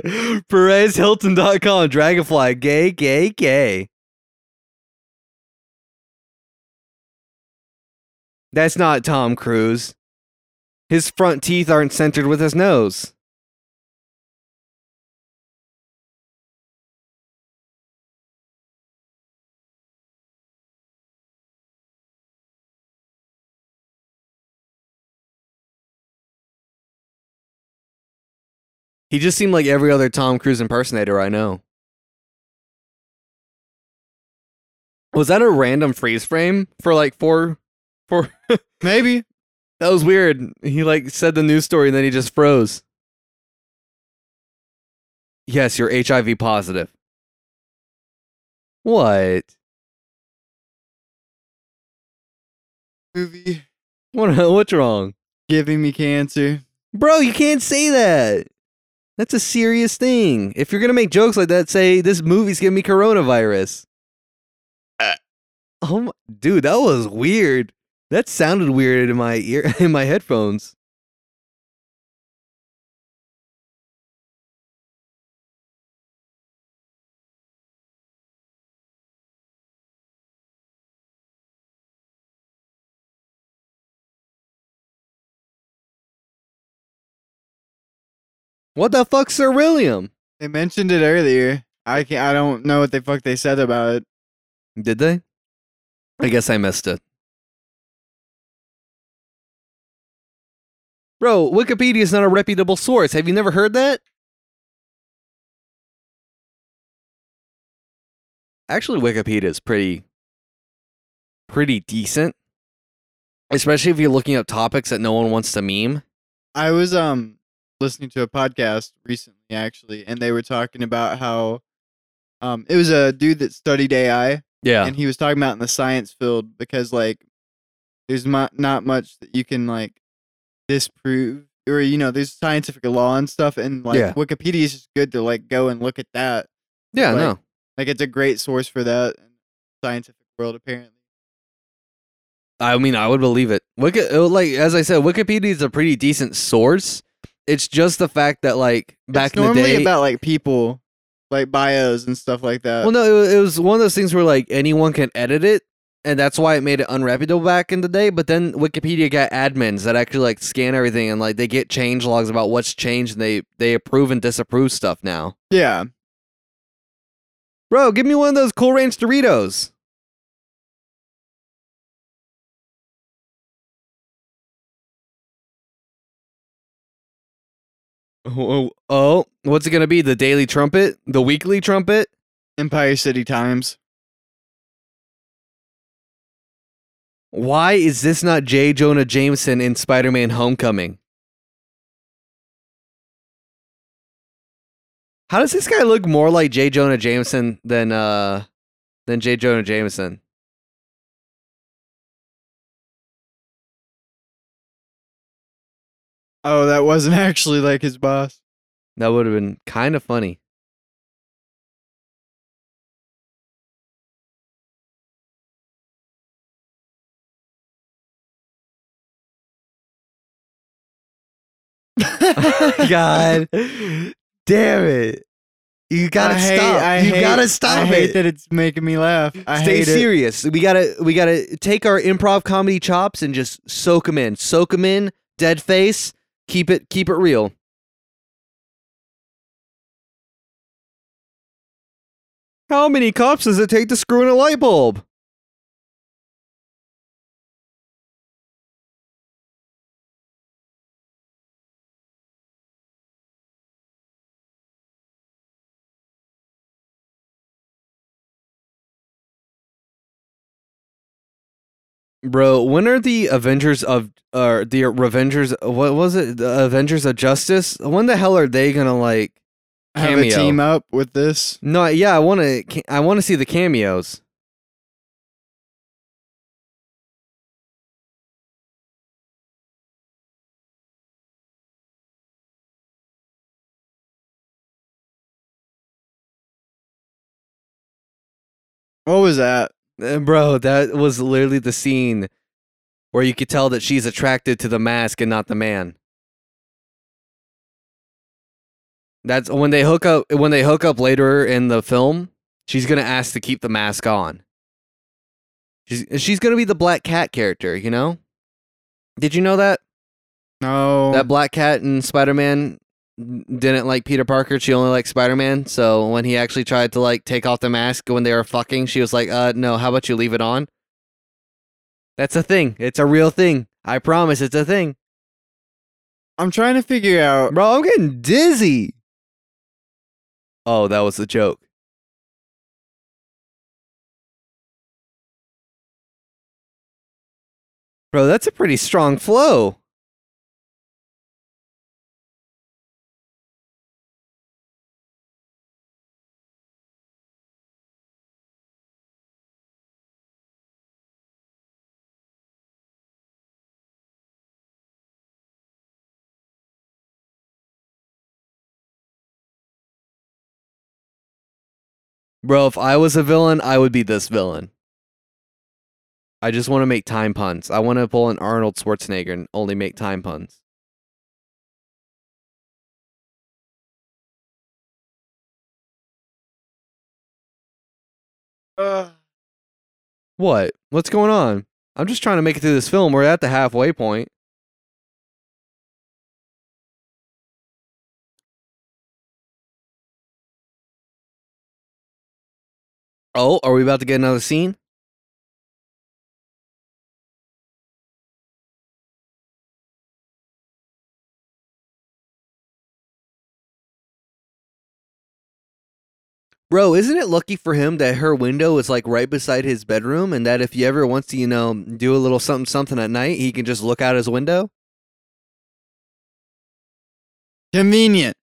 PerezHilton.com. Dragonfly. Gay, gay, gay. That's not Tom Cruise. His front teeth aren't centered with his nose. He just seemed like every other Tom Cruise impersonator I know. Was that a random freeze frame for like four four Maybe. That was weird. He like said the news story and then he just froze. Yes, you're HIV positive. What? Movie What what's wrong? giving me cancer. Bro, you can't say that. That's a serious thing. If you're gonna make jokes like that, say this movie's giving me coronavirus. Uh. Oh my, dude, that was weird. That sounded weird in my ear in my headphones. What the fuck's Ceruleum? They mentioned it earlier. I can't, I don't know what the fuck they said about it. Did they? I guess I missed it. Bro, Wikipedia is not a reputable source. Have you never heard that? Actually, Wikipedia is pretty pretty decent. Especially if you're looking up topics that no one wants to meme. I was um listening to a podcast recently actually, and they were talking about how um it was a dude that studied AI, Yeah. and he was talking about in the science field because like there's not not much that you can like disprove or you know there's scientific law and stuff, and like Yeah. Wikipedia is just good to like go and look at that. yeah, like- no. Like it's a great source for that scientific world apparently. I mean, I would believe it. Wiki, uh, like as I said, Wikipedia is a pretty decent source. It's just the fact that like back it's in the normally day, about like people like bios and stuff like that. Well, no, it, it was one of those things where like anyone can edit it, and that's why it made it unreputable back in the day. But then Wikipedia got admins that actually like scan everything and like they get change logs about what's changed, and they they approve and disapprove stuff now. yeah. Bro, give me one of those Cool Ranch Doritos. Oh, oh, what's it gonna be? The Daily Trumpet, the Weekly Trumpet? Empire City Times. Why is this not J. Jonah Jameson in Spider-Man: Homecoming? How does this guy look more like J. Jonah Jameson than uh than J. Jonah Jameson? Oh, that wasn't actually like his boss. That would have been kind of funny. Oh God damn it. You gotta I hate, stop. I you hate, gotta stop I it. hate that it's making me laugh. I Stay hate it. serious. We gotta we gotta take our improv comedy chops and just soak them in. Soak them in. Dead face. Keep it keep it real. How many cops does it take to screw in a light bulb? Bro, when are the Avengers of or the Revengers what was it? The Avengers of Justice? When the hell are they gonna like Have a team up with this. No, yeah, I want to I want to see the cameos. What was that? Uh, Bro, that was literally the scene where you could tell that she's attracted to the mask and not the man. That's when they hook up when they hook up later in the film, she's going to ask to keep the mask on. She's she's going to be the black cat character, you know? Did you know that? No. That black cat in Spider-Man didn't like Peter Parker. She only liked Spider-Man. So when he actually tried to like take off the mask when they were fucking, she was like, "Uh, no. How about you leave it on?" That's a thing. It's a real thing. I promise, it's a thing, I'm trying to figure out. bro. I'm getting dizzy. Oh, that was a joke. Bro, that's a pretty strong flow. Bro, if I was a villain, I would be this villain. I just want to make time puns. I want to pull an Arnold Schwarzenegger and only make time puns. Uh, What? What's going on? I'm just trying to make it through this film. We're at the halfway point. Oh, are we about to get another scene? Bro, isn't it lucky for him that her window is like right beside his bedroom and that if he ever wants to, you know, do a little something something at night, he can just look out his window? convenient.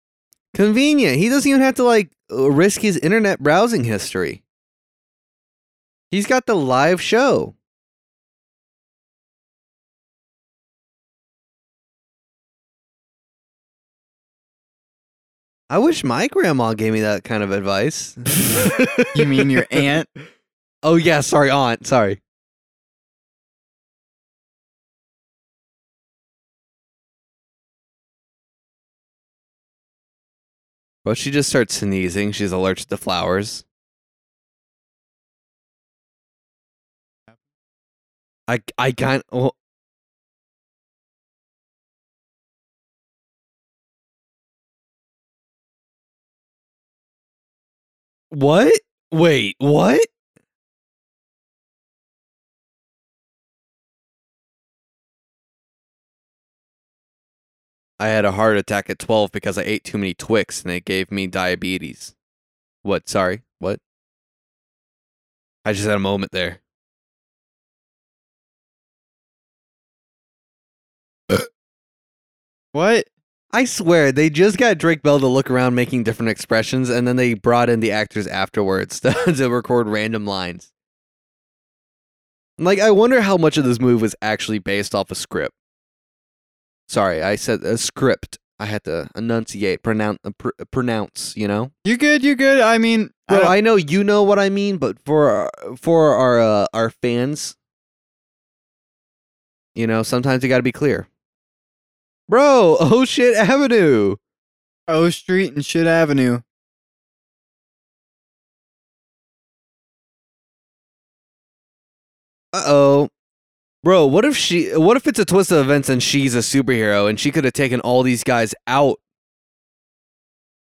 Convenient. He doesn't even have to like risk his internet browsing history. He's got the live show. I wish my grandma gave me that kind of advice. You mean your aunt? Oh yeah, sorry, aunt. Sorry. Well, she just starts sneezing. She's allergic to flowers. I I can't. Oh. What? Wait, what? I had a heart attack at 12 because I ate too many Twix and it gave me diabetes. What? Sorry. What? I just had a moment there. What? I swear, they just got Drake Bell to look around making different expressions, and then they brought in the actors afterwards to, to record random lines. Like, I wonder how much of this move was actually based off a script. Sorry, I said a script. I had to enunciate, pronounce, pr- pronounce. You know, You good? You good? I mean, I bro. don't- I know you know what I mean, but for our, for our uh, our fans, you know, sometimes you got to be clear. Bro, oh shit, Avenue. O Street and Shit Avenue. Uh oh. Bro, what if she what if it's a twist of events and she's a superhero and she could have taken all these guys out?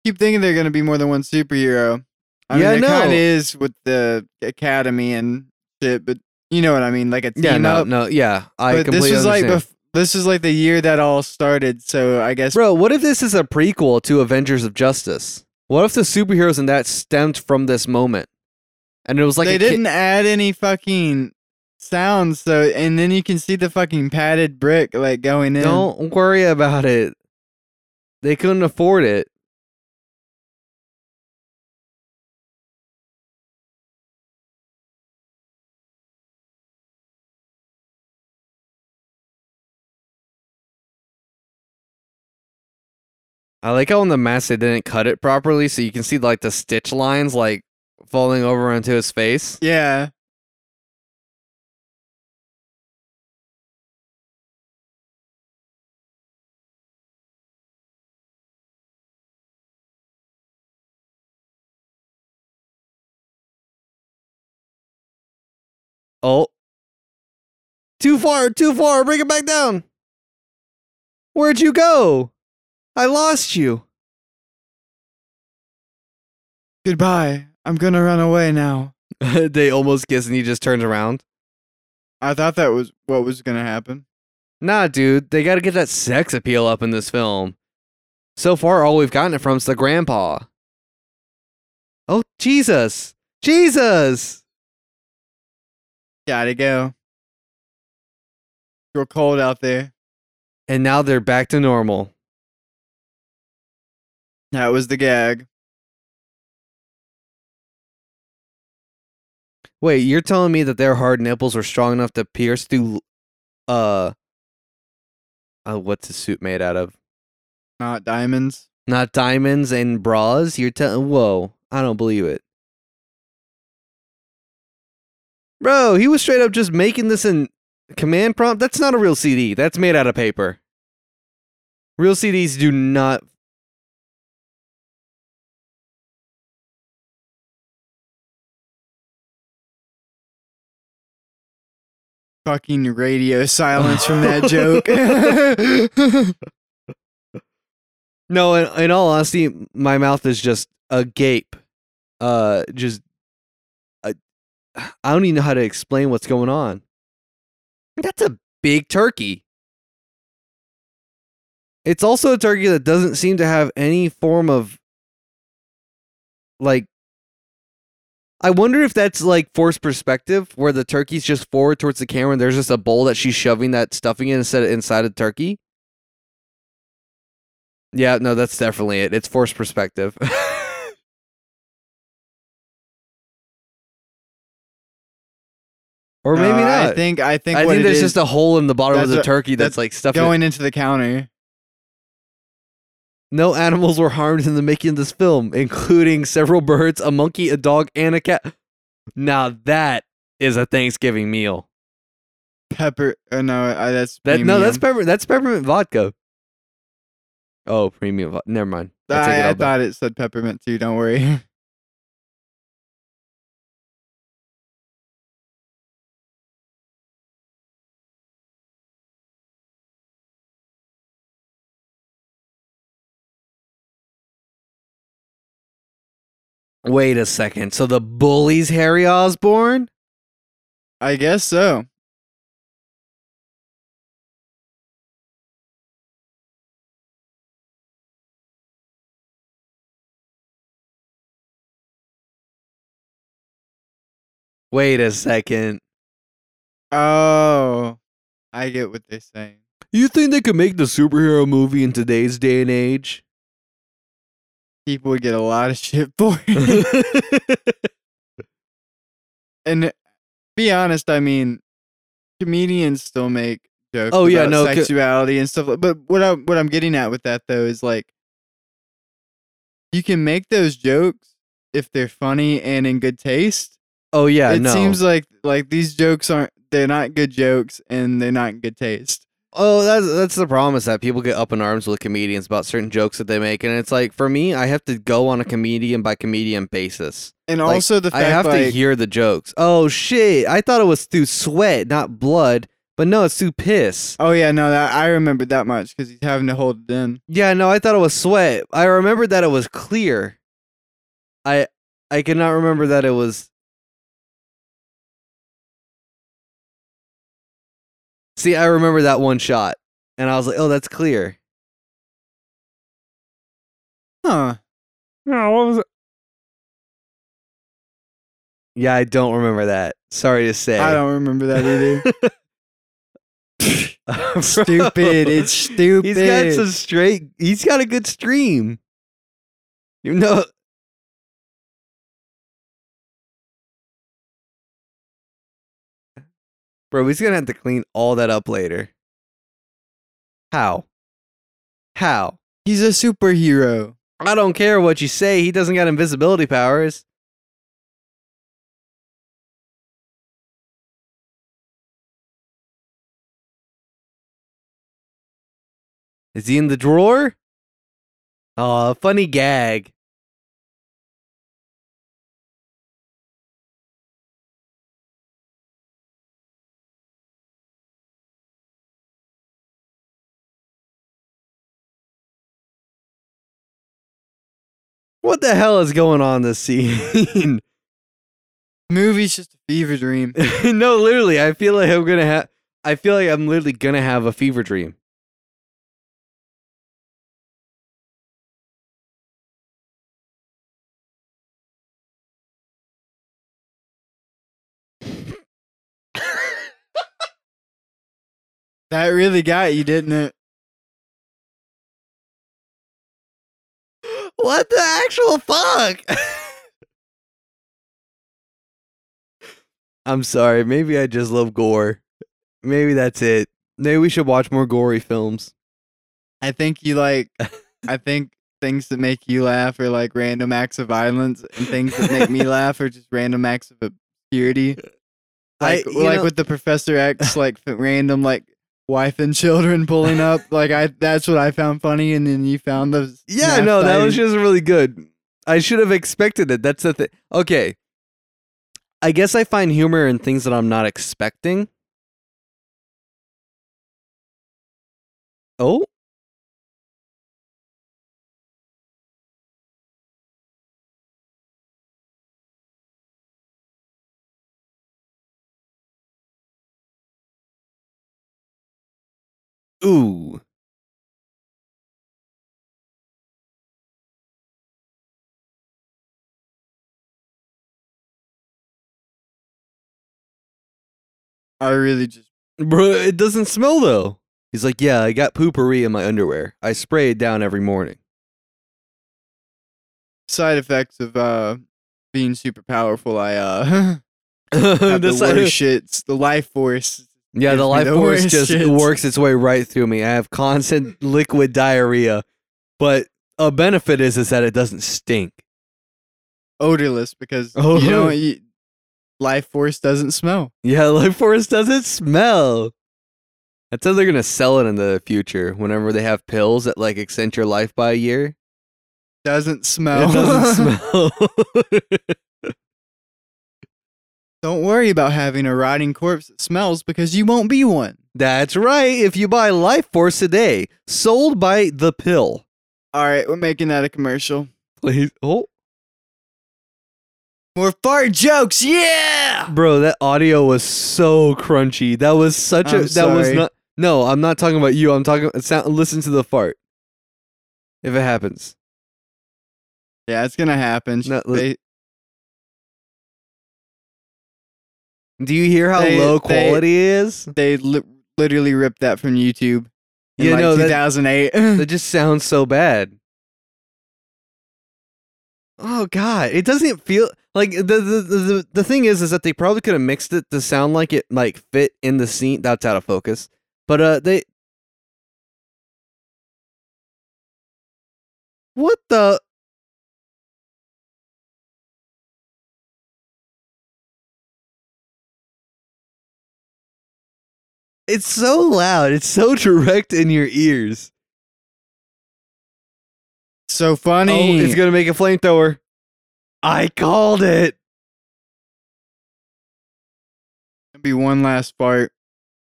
Keep thinking they're gonna be more than one superhero. I Yeah, mean, it kind know. of is with the Academy and shit, but you know what I mean, like a team Yeah, no, up. no, yeah. I but this completely was like bef- this is like the year that all started. So I guess Bro, what if this is a prequel to Avengers of Justice? What if the superheroes in that stemmed from this moment? And it was like they didn't add any fucking sounds. So and then you can see the fucking padded brick like going in. Don't worry about it. They couldn't afford it. I like how on the mask they didn't cut it properly, so you can see like the stitch lines like falling over onto his face. Yeah. Oh. Too far, too far. Bring it back down. Where'd you go? I lost you. Goodbye. I'm gonna run away now. they almost kiss and he just turns around. I thought that was what was gonna happen. Nah, dude, they gotta get that sex appeal up in this film. So far, all we've gotten it from is the grandpa. Oh, Jesus. Jesus. Gotta go. Real cold out there. And now they're back to normal. That was the gag. Wait, you're telling me that their hard nipples were strong enough to pierce through, uh, uh what's the suit made out of? Not diamonds. Not diamonds and bras? You're telling, whoa, I don't believe it. Bro, he was straight up just making this in command prompt. That's not a real CD. That's made out of paper. Real CDs do not. Fucking radio silence from that joke. No, in, in all honesty, my mouth is just agape. Uh, just. I, I don't even know how to explain what's going on. That's a big turkey. It's also a turkey that doesn't seem to have any form of like I wonder if that's like forced perspective where the turkey's just forward towards the camera and there's just a bowl that she's shoving that stuffing in instead of inside of the turkey. Yeah, no, that's definitely it. It's forced perspective. or maybe No, not. I think I think I think it there's is just a hole in the bottom of the a- turkey that's, that's like stuffing going into the counter. No animals were harmed in the making of this film, including several birds, a monkey, a dog, and a cat. Now that is a Thanksgiving meal. Pepper. Oh no, uh, that's That no, that's pepper. That's peppermint vodka. Oh, premium. vo- Never mind. I I, I thought it said peppermint too. Don't worry. Wait a second. So the bully's Harry Osborn? I guess so. Wait a second. Oh, I get what they're saying. You think they could make the superhero movie in today's day and age? People would get a lot of shit for it. and be honest, I mean, comedians still make jokes. Oh, yeah, about no, co- sexuality and stuff. like- But what I what I'm getting at with that though is like, you can make those jokes if they're funny and in good taste. oh yeah, it no. seems like like these jokes aren't they're not good jokes and they're not in good taste. Oh, that's that's the problem is that people get up in arms with comedians about certain jokes that they make, and it's like for me, I have to go on a comedian by comedian basis. And Like, also the fact I have like, to hear the jokes. Oh shit! I thought it was through sweat, not blood, but no, it's through piss. Oh yeah, no, that I remembered that much because he's having to hold it in. Yeah, no, I thought it was sweat. I remembered that it was clear. I I cannot remember that it was. See, I remember that one shot, and I was like, "Oh, that's clear." Huh. No, what was it? Yeah, I don't remember that. Sorry to say. I don't remember that either. Stupid. It's stupid. He's got some straight. He's got a good stream. You know. Bro, he's gonna have to clean all that up later. How? How? He's a superhero. I don't care what you say. He doesn't got invisibility powers. Is he in the drawer? Oh, funny gag. What the hell is going on this scene? Movie's just a fever dream. no, literally, I feel like I'm gonna have. I feel like I'm literally gonna have a fever dream. That really got you, didn't it? What the actual fuck? I'm sorry. Maybe I just love gore. Maybe that's it. Maybe we should watch more gory films. I think you like. I think things that make you laugh are like random acts of violence, and things that make me laugh are just random acts of obscurity. Like, you like know- with the Professor X, like random like wife and children pulling up. Like I, that's what I found funny, and then you found those. Yeah, no, that was just really good. I should have expected it. That's the thing. Okay. I guess I find humor in things that I'm not expecting. Oh? Ooh. I really just. Bro, it doesn't smell though. He's like, yeah, I got poopery in my underwear. I spray it down every morning. side effects of uh being super powerful i uh have The worst shits the life force yeah, the life force just shits. works its way right through me. I have constant liquid diarrhea, but a benefit is is that it doesn't stink. odorless because Oh. you know you, life force doesn't smell Yeah, life force doesn't smell. That's how they're gonna sell it in the future. Whenever they have pills that like extend your life by a year, Doesn't smell. it doesn't smell. Don't worry about having a rotting corpse that smells because you won't be one. That's right. If you buy Life Force today, sold by the pill. All right, we're making that a commercial. Please. Oh, More fart jokes, yeah. bro, that audio was so crunchy. That was such a. I'm that was sorry. not. No, I'm not talking about you. I'm talking. Sound, listen to the fart. If it happens. Yeah, it's gonna happen. No, li- They- Do you hear how They- low they- quality it is? they li- literally ripped that from YouTube in Yeah, like no, 2008. That just sounds so bad. Oh god, it doesn't feel like the the the, the, the thing is is that they probably could have mixed it to sound like it like fit in the scene. That's out of focus. But uh they What the It's so loud. It's so direct in your ears. so funny. Oh, it's gonna make a flamethrower. I called it. Be one last fart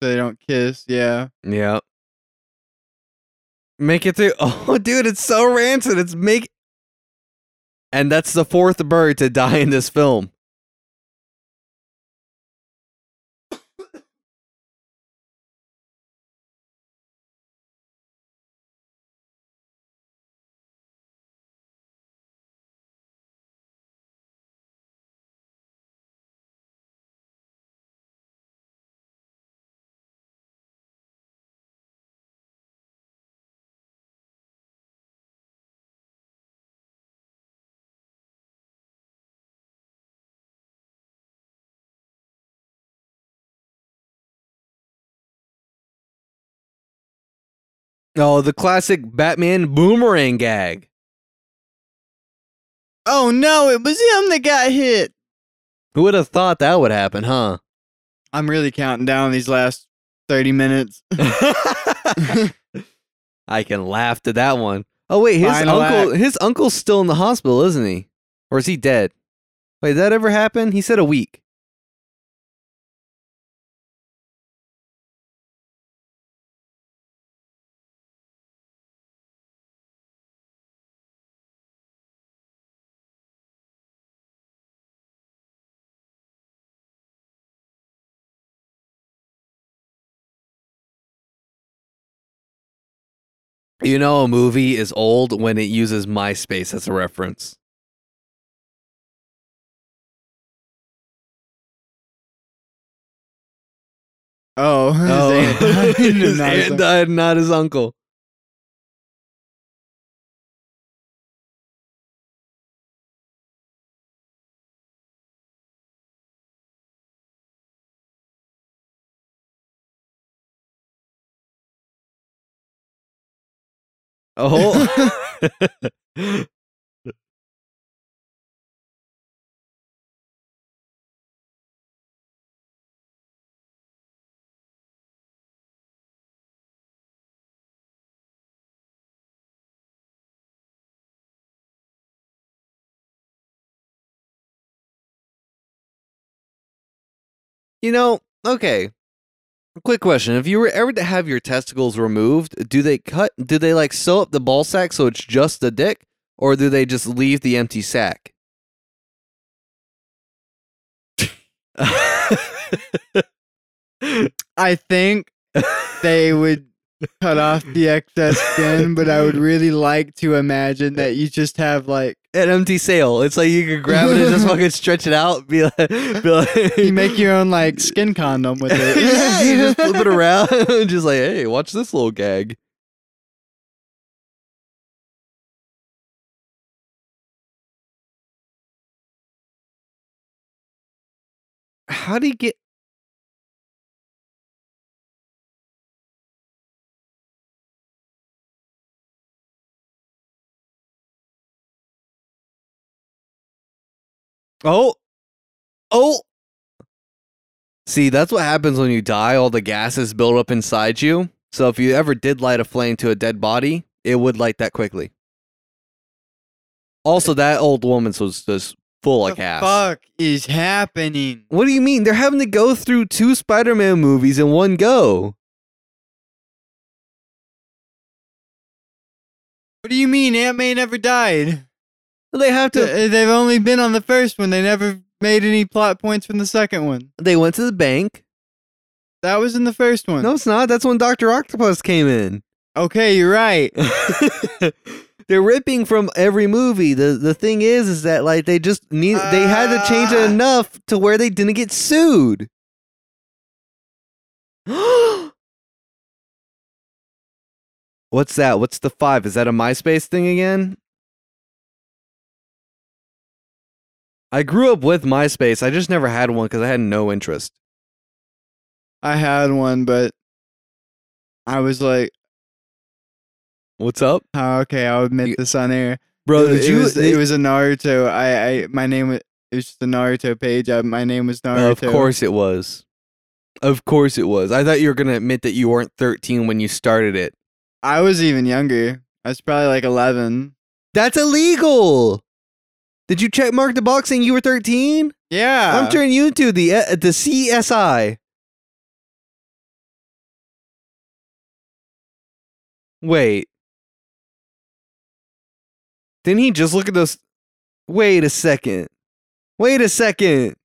so they don't kiss. Yeah. Yeah. Make it through. Oh, dude, it's so rancid. It's make. And that's the fourth bird to die in this film. Oh, the classic Batman boomerang gag. Oh no, it was him that got hit. Who would have thought that would happen, huh? I'm really counting down these last 30 minutes. I can laugh to that one. Oh wait, his Final uncle act. his uncle's still in the hospital, isn't he? Or is he dead? Wait, did that ever happen? He said a week. You know, a movie is old when it uses MySpace as a reference. Oh, oh. his Oh, aunt died, and his not his uncle. Oh. You know, okay. Quick question: If you were ever to have your testicles removed, do they cut? Do they like sew up the ball sack so it's just the dick, or do they just leave the empty sack? I think they would cut off the excess skin, but I would really like to imagine that you just have like An empty sail. It's like you could grab it and just fucking stretch it out. Be like, be like you make your own like skin condom with it. yeah, you just flip it around, and just like, hey, watch this little gag. How do you get? Oh, oh, See, that's what happens when you die. All the gases build up inside you. So if you ever did light a flame to a dead body, it would light that quickly. Also, that old woman was just full What of the gas. fuck is happening? What do you mean? They're having to go through two Spider-Man movies in one go. What do you mean Aunt May never died? They have to. Th- They've only been on the first one. They never made any plot points from the second one. They went to the bank. That was in the first one. No, it's not. That's when Doctor Octopus came in. Okay, you're right. They're ripping from every movie. The the thing is is that like they just need they had to change it Ah. enough to where they didn't get sued. What's that? What's the 5? Is that a MySpace thing again? I grew up with MySpace. I just never had one cuz I had no interest. I had one, but I was like, What's up? oh, okay, I'll admit You- this on air. Bro, it, did it you was, it was a Naruto. I, I my name was it was just a Naruto page. I, my name was Naruto. Of course it was. Of course it was. I thought you were going to admit that you weren't 13 when you started it. I was even younger. I was probably like eleven. That's illegal. Did you check mark the box saying you were 13? Yeah. I'm turning you into the uh, the CSI. Wait. Didn't he just look at those? Wait a second. Wait a second.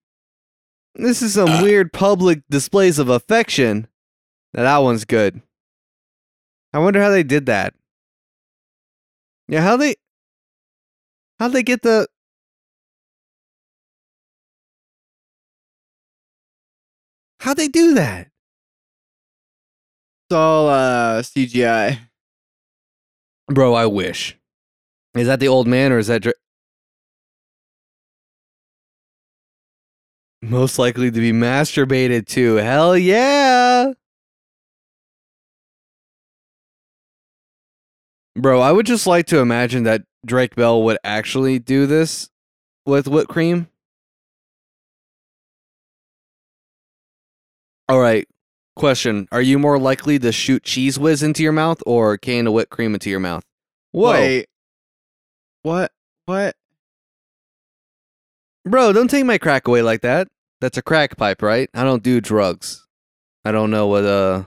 This is some weird public displays of affection. Now that one's good. I wonder how they did that. Yeah, how they how'd they get the How'd they do that? It's all uh, CGI. Bro, I wish. Is that the old man or is that Dra- most likely to be masturbated to? Hell yeah. Bro, I would just like to imagine that Drake Bell would actually do this with whipped cream. All right. Question. Are you more likely to shoot cheese whiz into your mouth or can of whipped cream into your mouth? Whoa. Wait. What? What? Bro, don't take my crack away like that. That's a crack pipe, right? I don't do drugs. I don't know what uh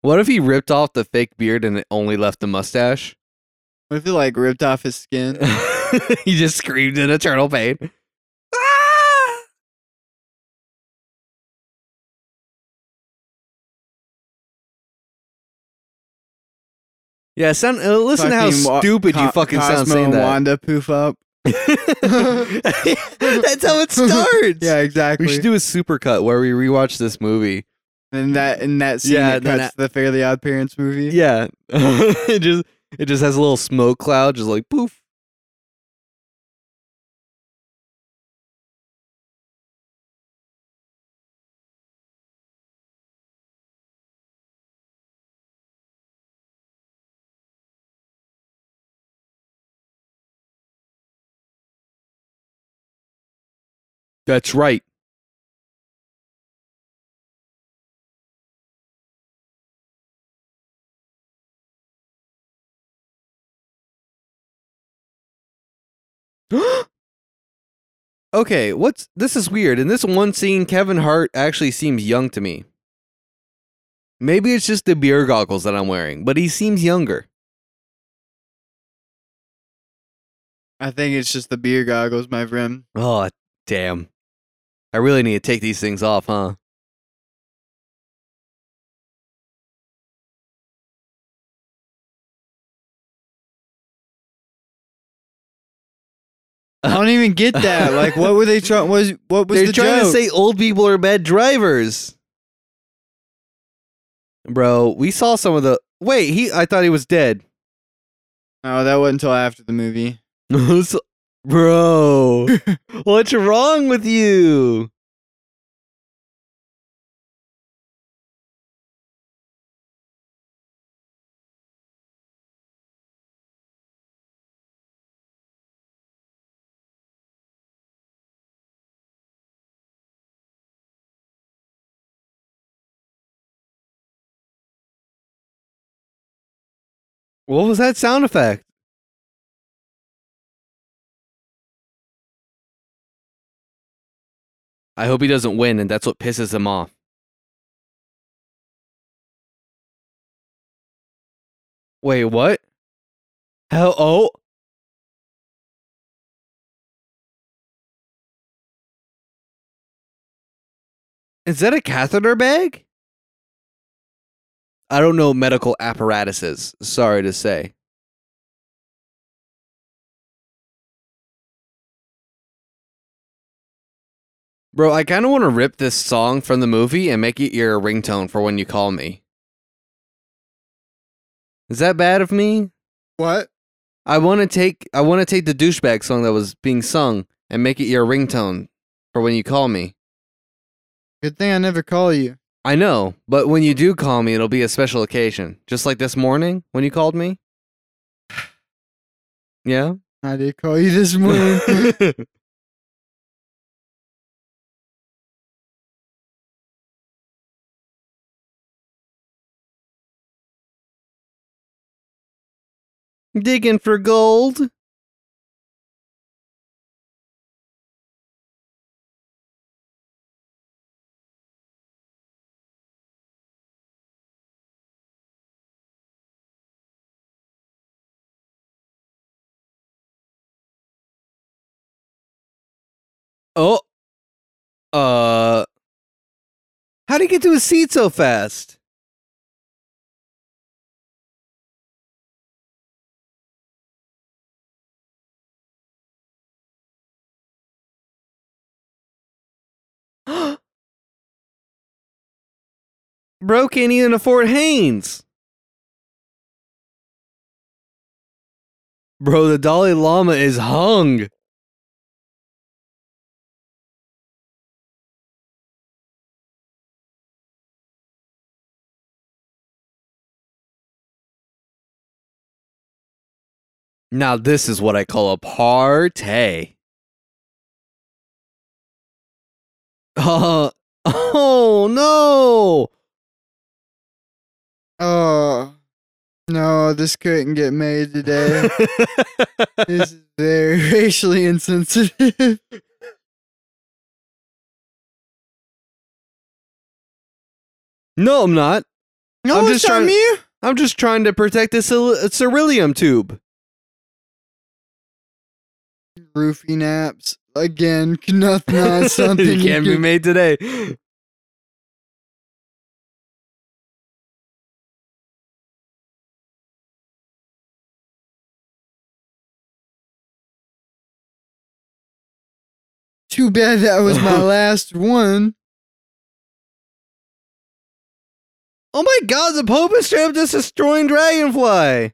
What if he ripped off the fake beard and it only left the mustache? What if he like ripped off his skin? he just screamed in eternal pain. Yeah, sound, uh, listen to how wa- stupid you fucking sound Cosmo saying and that. Wanda poof up. That's how it starts. Yeah, exactly. We should do a supercut where we rewatch this movie. And that in that scene, Yeah, then cuts the Fairly Odd Parents movie. Yeah. it just it just has a little smoke cloud, just like poof. That's right. okay, what's this is weird. In this one scene, Kevin Hart actually seems young to me. Maybe it's just the beer goggles that I'm wearing, but he seems younger. I think it's just the beer goggles, my friend. Oh, damn. I really need to take these things off, huh? I don't even get that. Like, what were they trying? Was what was They're the trying joke? to say old people are bad drivers. Bro, we saw some of the Wait, he I thought he was dead. no, that wasn't until after the movie. So- Bro, what's wrong with you? What was that sound effect? I hope he doesn't win, and that's what pisses him off. Wait, what? Hell, oh. Is that a catheter bag? I don't know medical apparatuses. Sorry to say. Bro, I kind of want to rip this song from the movie and make it your ringtone for when you call me. Is that bad of me? What? I want to take I want to take the douchebag song that was being sung and make it your ringtone for when you call me. Good thing I never call you. I know, but when you do call me, it'll be a special occasion. Just like this morning when you called me. Yeah. I did call you this morning. Digging for gold. Oh. Uh. How'd he get to his seat so fast? Bro can't even afford Hanes. Bro, the Dalai Lama is hung. Now this is what I call a party. Uh, oh no! Oh no, this couldn't get made today. this is very racially insensitive. no, I'm not. No, I'm just trying- me. I'm just trying to protect the cer- ceruleum tube. Roofie naps again. Not, not something can't be made today. Too bad that was my last one. Oh my god, the Pope is straight up just destroying Dragonfly.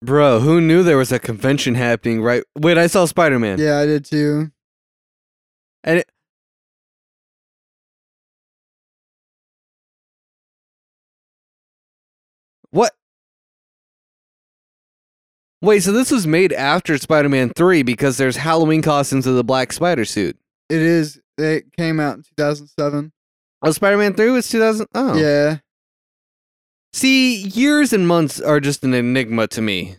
Bro, who knew there was a convention happening right? Wait, I saw Spider Man. Yeah, I did too. And it, what? Wait, so this was made after Spider Man 3 because there's Halloween costumes of the black spider suit. It is. It came out in 2007. Oh, Spider Man 3 was 2000. Oh. Yeah. See, years and months are just an enigma to me.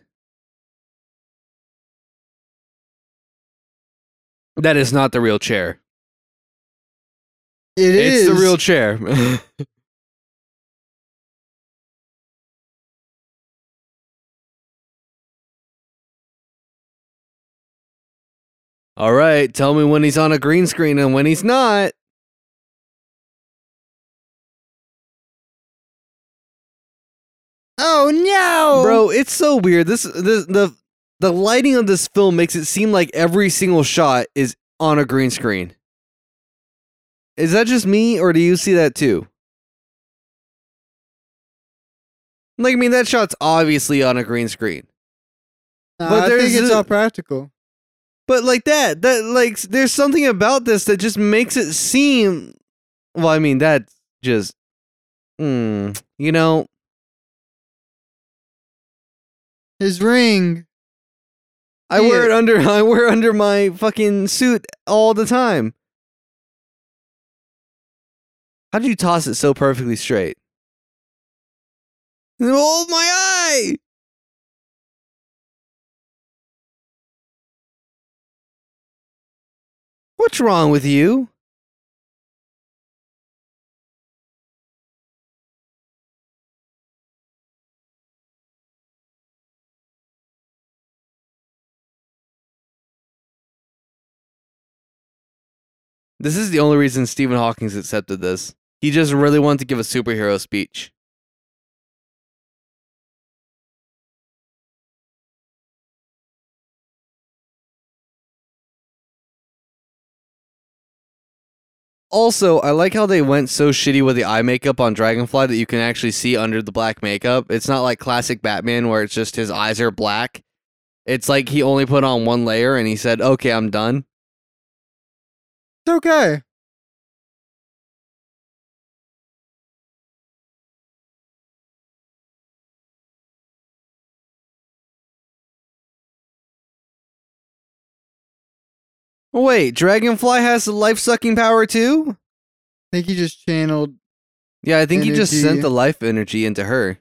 That is not the real chair. It it's is the real chair. All right, tell me when he's on a green screen and when he's not. Oh no, Bro, it's so weird. This the the the lighting of this film makes it seem like every single shot is on a green screen. Is that just me or do you see that too? Like I mean that shot's obviously on a green screen. Nah, but I there's think it's a- all practical. But like that, that like there's something about this that just makes it seem well, I mean that just mm, you know, His ring. I wear it under I wear under my fucking suit all the time. How did you toss it so perfectly straight? Oh my eye! What's wrong with you? This is the only reason Stephen Hawking's accepted this. He just really wanted to give a superhero speech. Also, I like how they went so shitty with the eye makeup on Dragonfly that you can actually see under the black makeup. It's not like classic Batman where it's just his eyes are black. It's like he only put on one layer and he said, "Okay, I'm done." It's okay. Oh, wait, Dragonfly has the life sucking power too? I think he just channeled. Yeah, I think he just sent the life energy into her.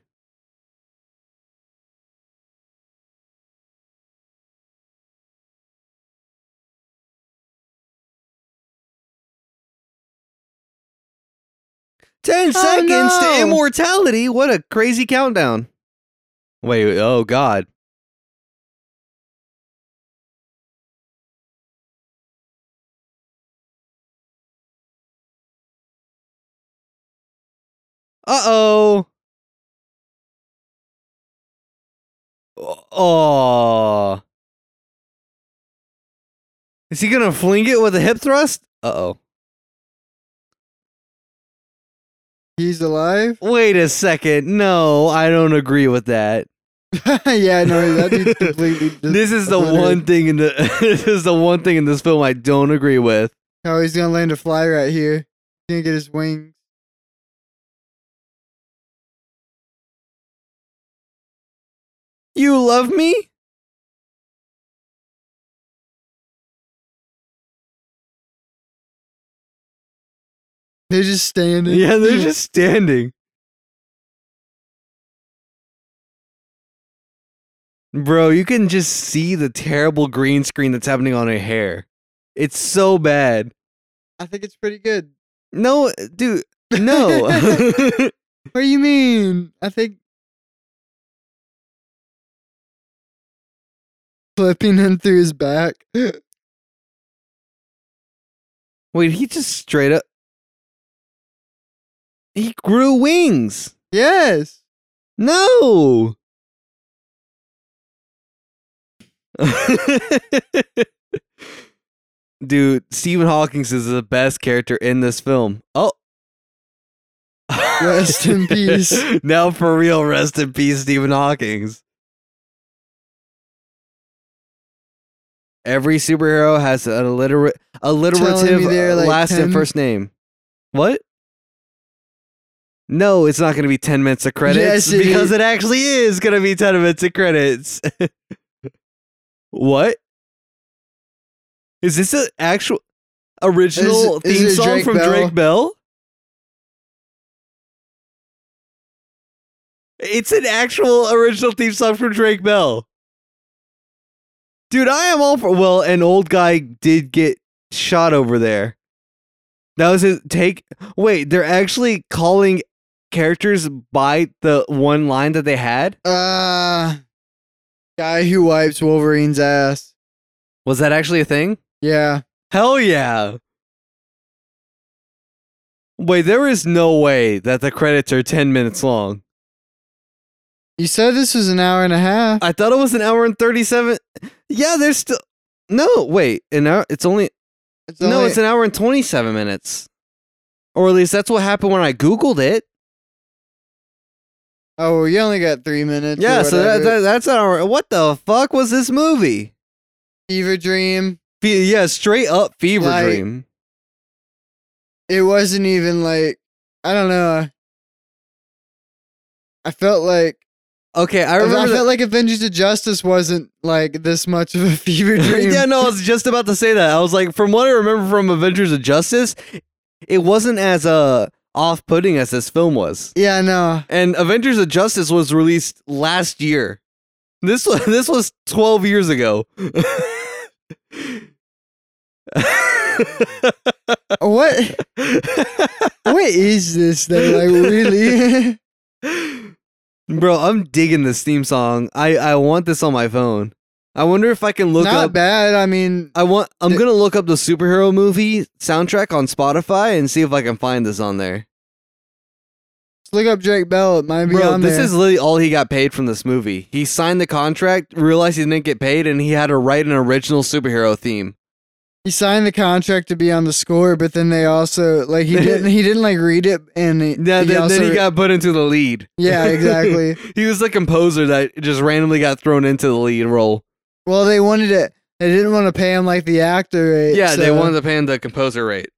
Ten oh, seconds no. to immortality. What a crazy countdown. Wait, oh god. Uh oh. Is he gonna fling it with a hip thrust? Uh oh. He's alive. Wait a second. No, I don't agree with that. yeah, no, that'd be completely. This is the obliterated. one thing in the this is the one thing in this film I don't agree with. Oh, he's gonna land a fly right here. He's gonna get his wings. You love me? They're just standing. Yeah, they're just standing. Bro, you can just see the terrible green screen that's happening on her hair. It's so bad. I think it's pretty good. No, dude, no. What do you mean? I think flipping him through his back. Wait, he just straight up. He grew wings. yes. No. Dude, Stephen Hawkins is the best character in this film. Oh. Rest in peace. now for real, rest in peace, Stephen Hawkins. Every superhero has an alliter- alliterative they're uh, like last and first name. What? No, it's not going to be 10 minutes of credits Yes, it because is. it actually is going to be 10 minutes of credits. what? Is this an actual original Is theme it song Drake from Bell? Drake Bell? It's an actual original theme song from Drake Bell. Dude, I am all for. Well, an old guy did get shot over there. That was his take. Wait, they're actually calling characters by the one line that they had? Uh guy who wipes Wolverine's ass. Was that actually a thing? Yeah. Hell yeah. Wait, there is no way that the credits are 10 minutes long. You said this was an hour and a half. I thought it was an hour and 37. Yeah, there's still. No, wait. An hour. It's only. It's no, only- it's an hour and 27 minutes. Or at least that's what happened when I Googled it. Oh, you only got three minutes. or Yeah, so that, whatever. that, that's an hour. What the fuck was this movie? Fever Dream. Fe- yeah, straight up fever Like- dream. It wasn't even like I don't know. I felt like Okay, I I, remember. that- felt like Avengers of Justice wasn't like this much of a fever dream. yeah, no, I was just about to say that. I was like, from what I remember from Avengers of Justice, it wasn't as uh off-putting as this film was. Yeah, no. And Avengers of Justice was released last year. This was this was 12 years ago. What what is this though? Like really? Bro, I'm digging this theme song. I I want this on my phone. I wonder if I can look Not up bad. I mean, I want I'm going to look up the superhero movie soundtrack on Spotify and see if I can find this on there. look up Drake Bell. It might be Bro, on this there. is literally all he got paid from this movie. He signed the contract, realized he didn't get paid, and he had to write an original superhero theme. He signed the contract to be on the score, but then they also like he didn't he didn't like read it and he, Yeah, he then, also, then he got put into the lead. Yeah, exactly. he was the composer that just randomly got thrown into the lead role. Well, they wanted it. They didn't want to pay him like the actor rate. Yeah, they wanted to pay him the composer rate.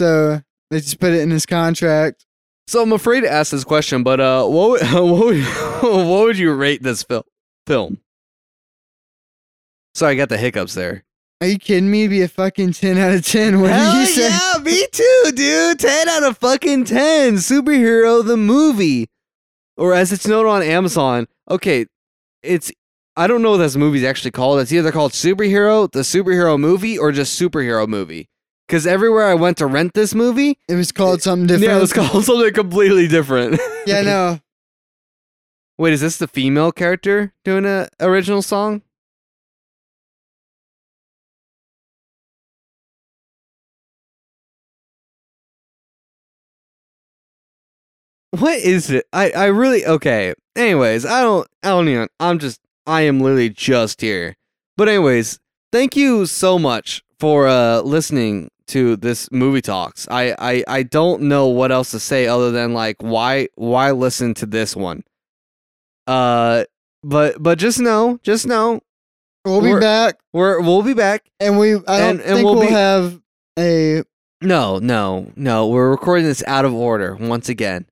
So they just put it in his contract. So I'm afraid to ask this question, but uh, what would, what would, what would you rate this fil- film? Sorry, I got the hiccups there. Are you kidding me? It'd be a fucking ten out of ten. What Hell did you say? yeah, me too, dude. Ten out of fucking ten. Superhero the movie, or as it's known on Amazon. Okay, it's I don't know what this movie's actually called. It's either called Superhero, the superhero movie, or just superhero movie. Because everywhere I went to rent this movie, It was called something different. yeah, it was called something completely different. Yeah, no. Wait, is this the female character doing a original song? What is it? I I really okay. Anyways, I don't I don't even I'm just I am literally just here. But anyways, thank you so much for uh listening to this movie talks. I I I don't know what else to say other than like why why listen to this one. Uh but but just know, just know We'll be back, we're we'll be back. and we. I don't And- and think we'll we'll be- have a. No, no, no. We're recording this out of order once again.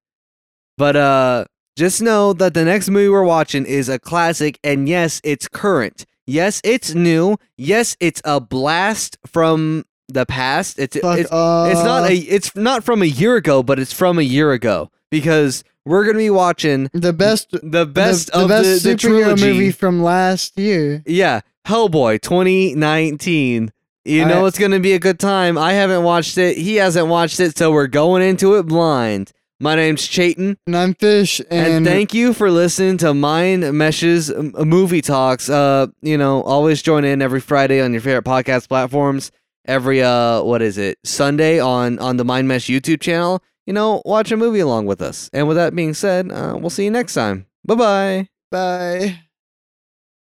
But uh just know that the next movie we're watching is a classic and yes, it's current. Yes, it's new. Yes, it's a blast from the past. It's Fuck it's off. it's not a it's not from a year ago, but it's from a year ago because we're going to be watching the best. the best the, of the best the, the superhero trilogy. movie from last year. Yeah, Hellboy 2019. You All know right. it's going to be a good time. I haven't watched it. He hasn't watched it, so we're going into it blind. My name's Chayton, And I'm Fish, and, and, thank you for listening to Mind Meshes Movie Talks. Uh, you know, always join in every Friday on your favorite podcast platforms. Every uh, what is it? Sunday on on the Mind Mesh YouTube channel. You know, watch a movie along with us. And with that being said, uh, we'll see you next time. Bye bye. bye.